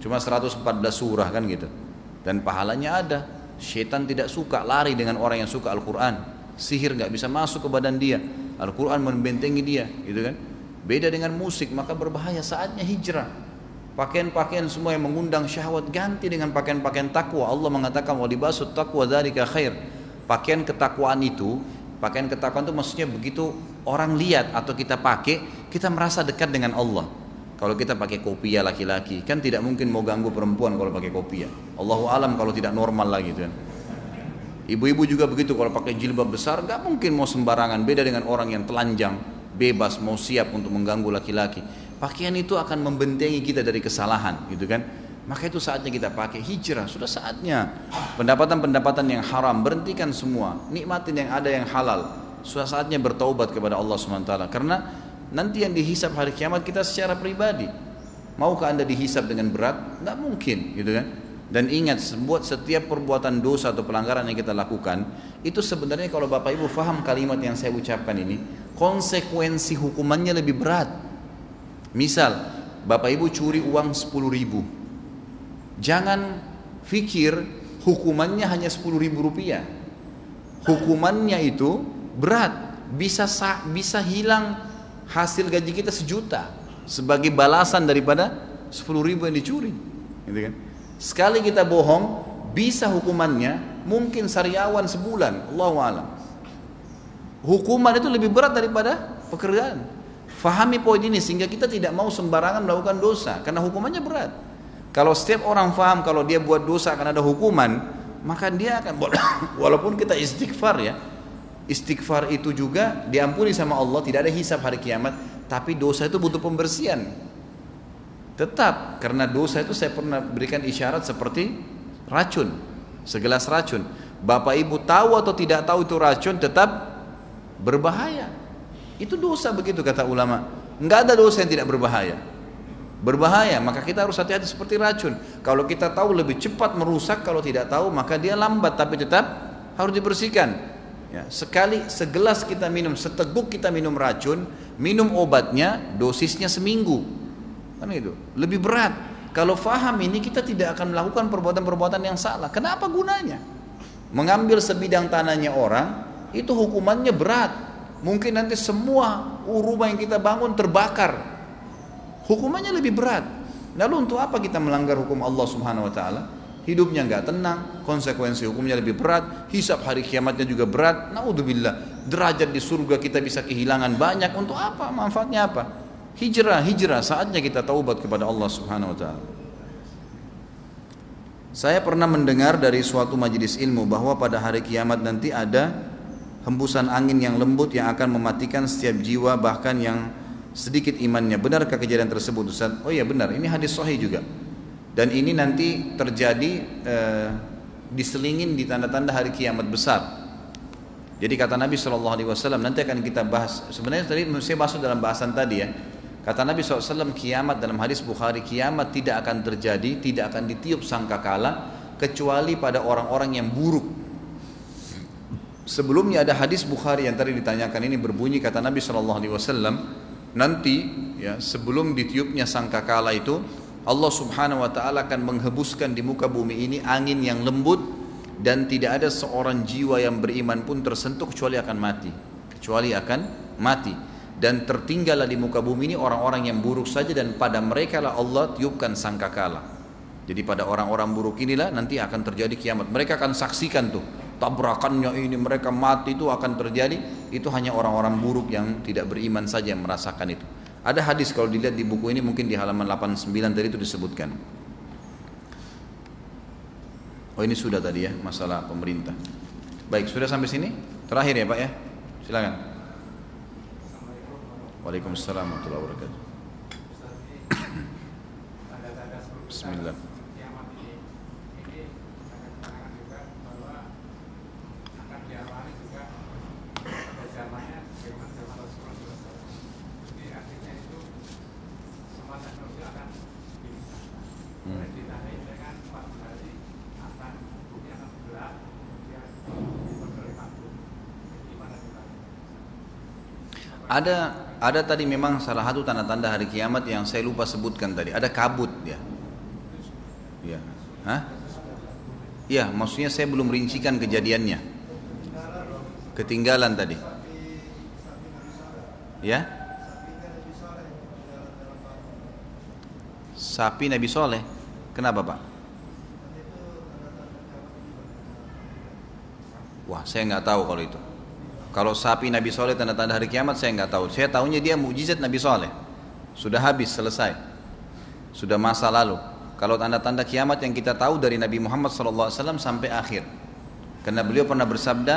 Cuma 114 surah kan gitu. Dan pahalanya ada. Syaitan tidak suka lari dengan orang yang suka Al-Quran. Sihir nggak bisa masuk ke badan dia. Al-Quran membentengi dia, gitu kan? Beda dengan musik, maka berbahaya saatnya hijrah. Pakaian-pakaian semua yang mengundang syahwat ganti dengan pakaian-pakaian takwa. Allah mengatakan wa libasut taqwa dzalika khair. Pakaian ketakwaan itu, pakaian ketakwaan itu maksudnya begitu orang lihat atau kita pakai, kita merasa dekat dengan Allah. Kalau kita pakai kopiah laki-laki, kan tidak mungkin mau ganggu perempuan kalau pakai kopiah. Allahu alam kalau tidak normal lagi gitu kan. Ibu-ibu juga begitu kalau pakai jilbab besar, nggak mungkin mau sembarangan. Beda dengan orang yang telanjang, bebas mau siap untuk mengganggu laki-laki. Pakaian itu akan membentengi kita dari kesalahan, gitu kan? Maka itu saatnya kita pakai hijrah, sudah saatnya. Pendapatan-pendapatan yang haram berhentikan semua, nikmatin yang ada yang halal. Sudah saatnya bertaubat kepada Allah SWT karena nanti yang dihisap hari kiamat kita secara pribadi. Maukah Anda dihisap dengan berat? Nggak mungkin, gitu kan? Dan ingat, buat setiap perbuatan dosa atau pelanggaran yang kita lakukan, itu sebenarnya kalau Bapak Ibu faham kalimat yang saya ucapkan ini, konsekuensi hukumannya lebih berat Misal, Bapak Ibu curi uang 10 ribu. Jangan fikir hukumannya hanya 10 ribu rupiah. Hukumannya itu berat. Bisa bisa hilang hasil gaji kita sejuta sebagai balasan daripada 10 ribu yang dicuri. Gitu kan? Sekali kita bohong, bisa hukumannya mungkin sariawan sebulan. Allah alam. Hukuman itu lebih berat daripada pekerjaan. Fahami poin ini sehingga kita tidak mau sembarangan melakukan dosa karena hukumannya berat. Kalau setiap orang faham kalau dia buat dosa akan ada hukuman, maka dia akan walaupun kita istighfar ya. Istighfar itu juga diampuni sama Allah, tidak ada hisab hari kiamat, tapi dosa itu butuh pembersihan. Tetap karena dosa itu saya pernah berikan isyarat seperti racun, segelas racun. Bapak Ibu tahu atau tidak tahu itu racun tetap berbahaya. Itu dosa begitu kata ulama. Enggak ada dosa yang tidak berbahaya. Berbahaya, maka kita harus hati-hati seperti racun. Kalau kita tahu lebih cepat merusak, kalau tidak tahu maka dia lambat tapi tetap harus dibersihkan. Ya, sekali segelas kita minum, seteguk kita minum racun, minum obatnya, dosisnya seminggu. Kan itu. Lebih berat. Kalau faham ini kita tidak akan melakukan perbuatan-perbuatan yang salah. Kenapa gunanya? Mengambil sebidang tanahnya orang itu hukumannya berat. Mungkin nanti semua rumah yang kita bangun terbakar. Hukumannya lebih berat. Lalu untuk apa kita melanggar hukum Allah Subhanahu wa taala? Hidupnya nggak tenang, konsekuensi hukumnya lebih berat, hisap hari kiamatnya juga berat. Naudzubillah, derajat di surga kita bisa kehilangan banyak. Untuk apa? Manfaatnya apa? Hijrah, hijrah, saatnya kita taubat kepada Allah Subhanahu wa taala. Saya pernah mendengar dari suatu majelis ilmu bahwa pada hari kiamat nanti ada hembusan angin yang lembut yang akan mematikan setiap jiwa bahkan yang sedikit imannya. Benarkah kejadian tersebut Ustaz? Oh iya benar, ini hadis sahih juga. Dan ini nanti terjadi eh, diselingin di tanda-tanda hari kiamat besar. Jadi kata Nabi SAW nanti akan kita bahas. Sebenarnya tadi saya masuk dalam bahasan tadi ya. Kata Nabi SAW kiamat dalam hadis Bukhari kiamat tidak akan terjadi, tidak akan ditiup sangkakala kecuali pada orang-orang yang buruk. Sebelumnya ada hadis Bukhari yang tadi ditanyakan ini berbunyi kata Nabi SAW nanti ya sebelum ditiupnya sangkakala itu Allah Subhanahu wa taala akan menghembuskan di muka bumi ini angin yang lembut dan tidak ada seorang jiwa yang beriman pun tersentuh kecuali akan mati kecuali akan mati dan tertinggallah di muka bumi ini orang-orang yang buruk saja dan pada mereka lah Allah tiupkan sangkakala jadi pada orang-orang buruk inilah nanti akan terjadi kiamat mereka akan saksikan tuh tabrakannya ini mereka mati itu akan terjadi itu hanya orang-orang buruk yang tidak beriman saja yang merasakan itu ada hadis kalau dilihat di buku ini mungkin di halaman 89 tadi itu disebutkan Oh ini sudah tadi ya masalah pemerintah. Baik sudah sampai sini. Terakhir ya Pak ya. Silakan. Waalaikumsalam warahmatullahi wabarakatuh. Bismillah. Ada ada tadi memang salah satu tanda-tanda hari kiamat yang saya lupa sebutkan tadi. Ada kabut ya. Ya. Hah? Ya, maksudnya saya belum rincikan kejadiannya. Ketinggalan tadi. Ya? Sapi Nabi Soleh. Kenapa Pak? Wah, saya nggak tahu kalau itu. Kalau sapi Nabi Soleh tanda-tanda hari kiamat saya nggak tahu. Saya tahunya dia mujizat Nabi Soleh. Sudah habis selesai. Sudah masa lalu. Kalau tanda-tanda kiamat yang kita tahu dari Nabi Muhammad SAW sampai akhir. Karena beliau pernah bersabda,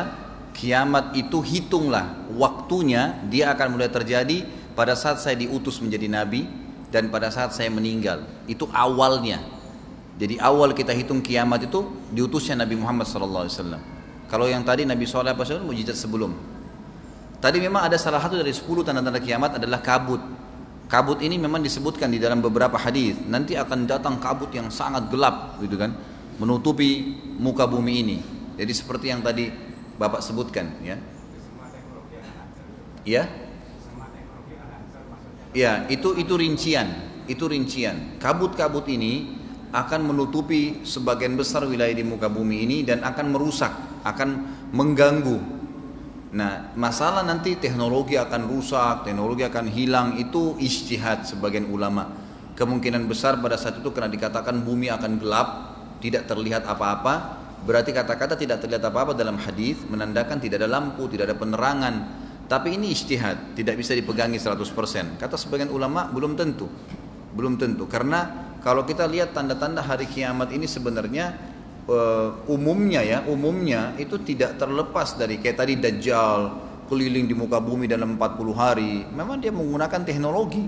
kiamat itu hitunglah waktunya dia akan mulai terjadi pada saat saya diutus menjadi nabi dan pada saat saya meninggal. Itu awalnya. Jadi awal kita hitung kiamat itu diutusnya Nabi Muhammad SAW. Kalau yang tadi Nabi Soleh apa mujizat sebelum. Tadi memang ada salah satu dari sepuluh tanda-tanda kiamat adalah kabut. Kabut ini memang disebutkan di dalam beberapa hadis. Nanti akan datang kabut yang sangat gelap, gitu kan, menutupi muka bumi ini. Jadi seperti yang tadi Bapak sebutkan, ya. Ya. Ya, itu itu rincian, itu rincian. Kabut-kabut ini akan menutupi sebagian besar wilayah di muka bumi ini dan akan merusak akan mengganggu. Nah, masalah nanti teknologi akan rusak, teknologi akan hilang itu istihad sebagian ulama. Kemungkinan besar pada saat itu karena dikatakan bumi akan gelap, tidak terlihat apa-apa, berarti kata-kata tidak terlihat apa-apa dalam hadis menandakan tidak ada lampu, tidak ada penerangan. Tapi ini istihad, tidak bisa dipegangi 100%. Kata sebagian ulama belum tentu. Belum tentu karena kalau kita lihat tanda-tanda hari kiamat ini sebenarnya uh, umumnya ya, umumnya itu tidak terlepas dari kayak tadi Dajjal keliling di muka bumi dalam 40 hari. Memang dia menggunakan teknologi.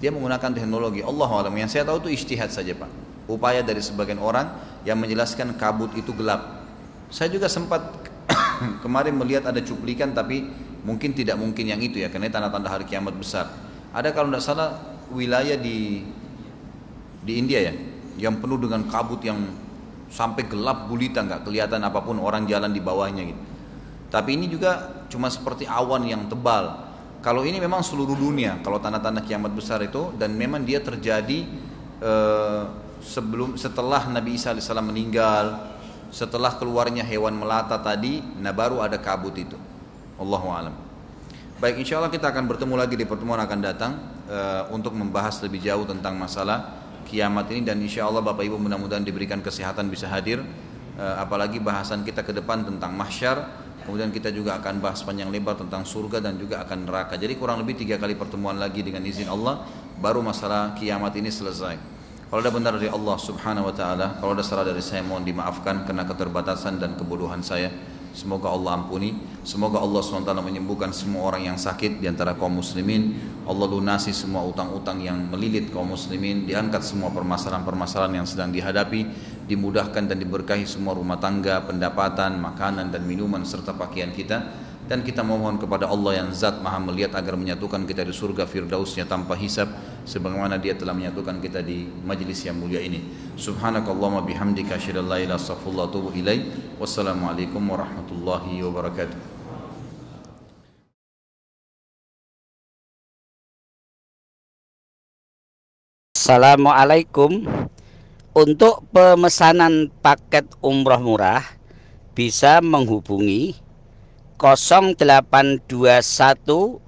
Dia menggunakan teknologi. Allah alam. Yang saya tahu itu istihad saja Pak. Upaya dari sebagian orang yang menjelaskan kabut itu gelap. Saya juga sempat kemarin melihat ada cuplikan tapi mungkin tidak mungkin yang itu ya karena tanda-tanda hari kiamat besar. Ada kalau tidak salah wilayah di di India ya yang penuh dengan kabut yang sampai gelap gulita nggak kelihatan apa pun orang jalan di bawahnya gitu. Tapi ini juga cuma seperti awan yang tebal. Kalau ini memang seluruh dunia, kalau tanda-tanda kiamat besar itu dan memang dia terjadi eh, sebelum setelah Nabi Isa AS meninggal, setelah keluarnya hewan melata tadi, nah baru ada kabut itu. Allahu alam. Baik, insya Allah kita akan bertemu lagi di pertemuan akan datang uh, untuk membahas lebih jauh tentang masalah kiamat ini dan insya Allah Bapak Ibu mudah-mudahan diberikan kesehatan bisa hadir. Uh, apalagi bahasan kita ke depan tentang mahsyar kemudian kita juga akan bahas panjang lebar tentang surga dan juga akan neraka. Jadi kurang lebih tiga kali pertemuan lagi dengan izin Allah baru masalah kiamat ini selesai. Kalau ada benar dari Allah subhanahu wa ta'ala kalau ada salah dari saya mohon dimaafkan karena keterbatasan dan kebodohan saya Semoga Allah ampuni. Semoga Allah SWT menyembuhkan semua orang yang sakit di antara kaum muslimin. Allah lunasi semua utang-utang yang melilit kaum muslimin. Diangkat semua permasalahan-permasalahan yang sedang dihadapi. dimudahkan dan diberkahi semua rumah tangga, pendapatan, makanan dan minuman serta pakaian kita dan kita mohon kepada Allah yang zat maha melihat agar menyatukan kita di surga firdausnya tanpa hisab sebagaimana dia telah menyatukan kita di majlis yang mulia ini. Subhanakallahumma bihamdika asyhadu an la ilaha wassalamualaikum warahmatullahi wabarakatuh. Assalamualaikum. Untuk pemesanan paket umroh murah Bisa menghubungi 0821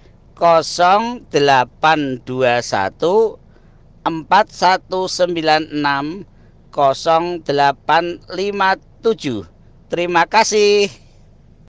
0821 4196 0857 Terima kasih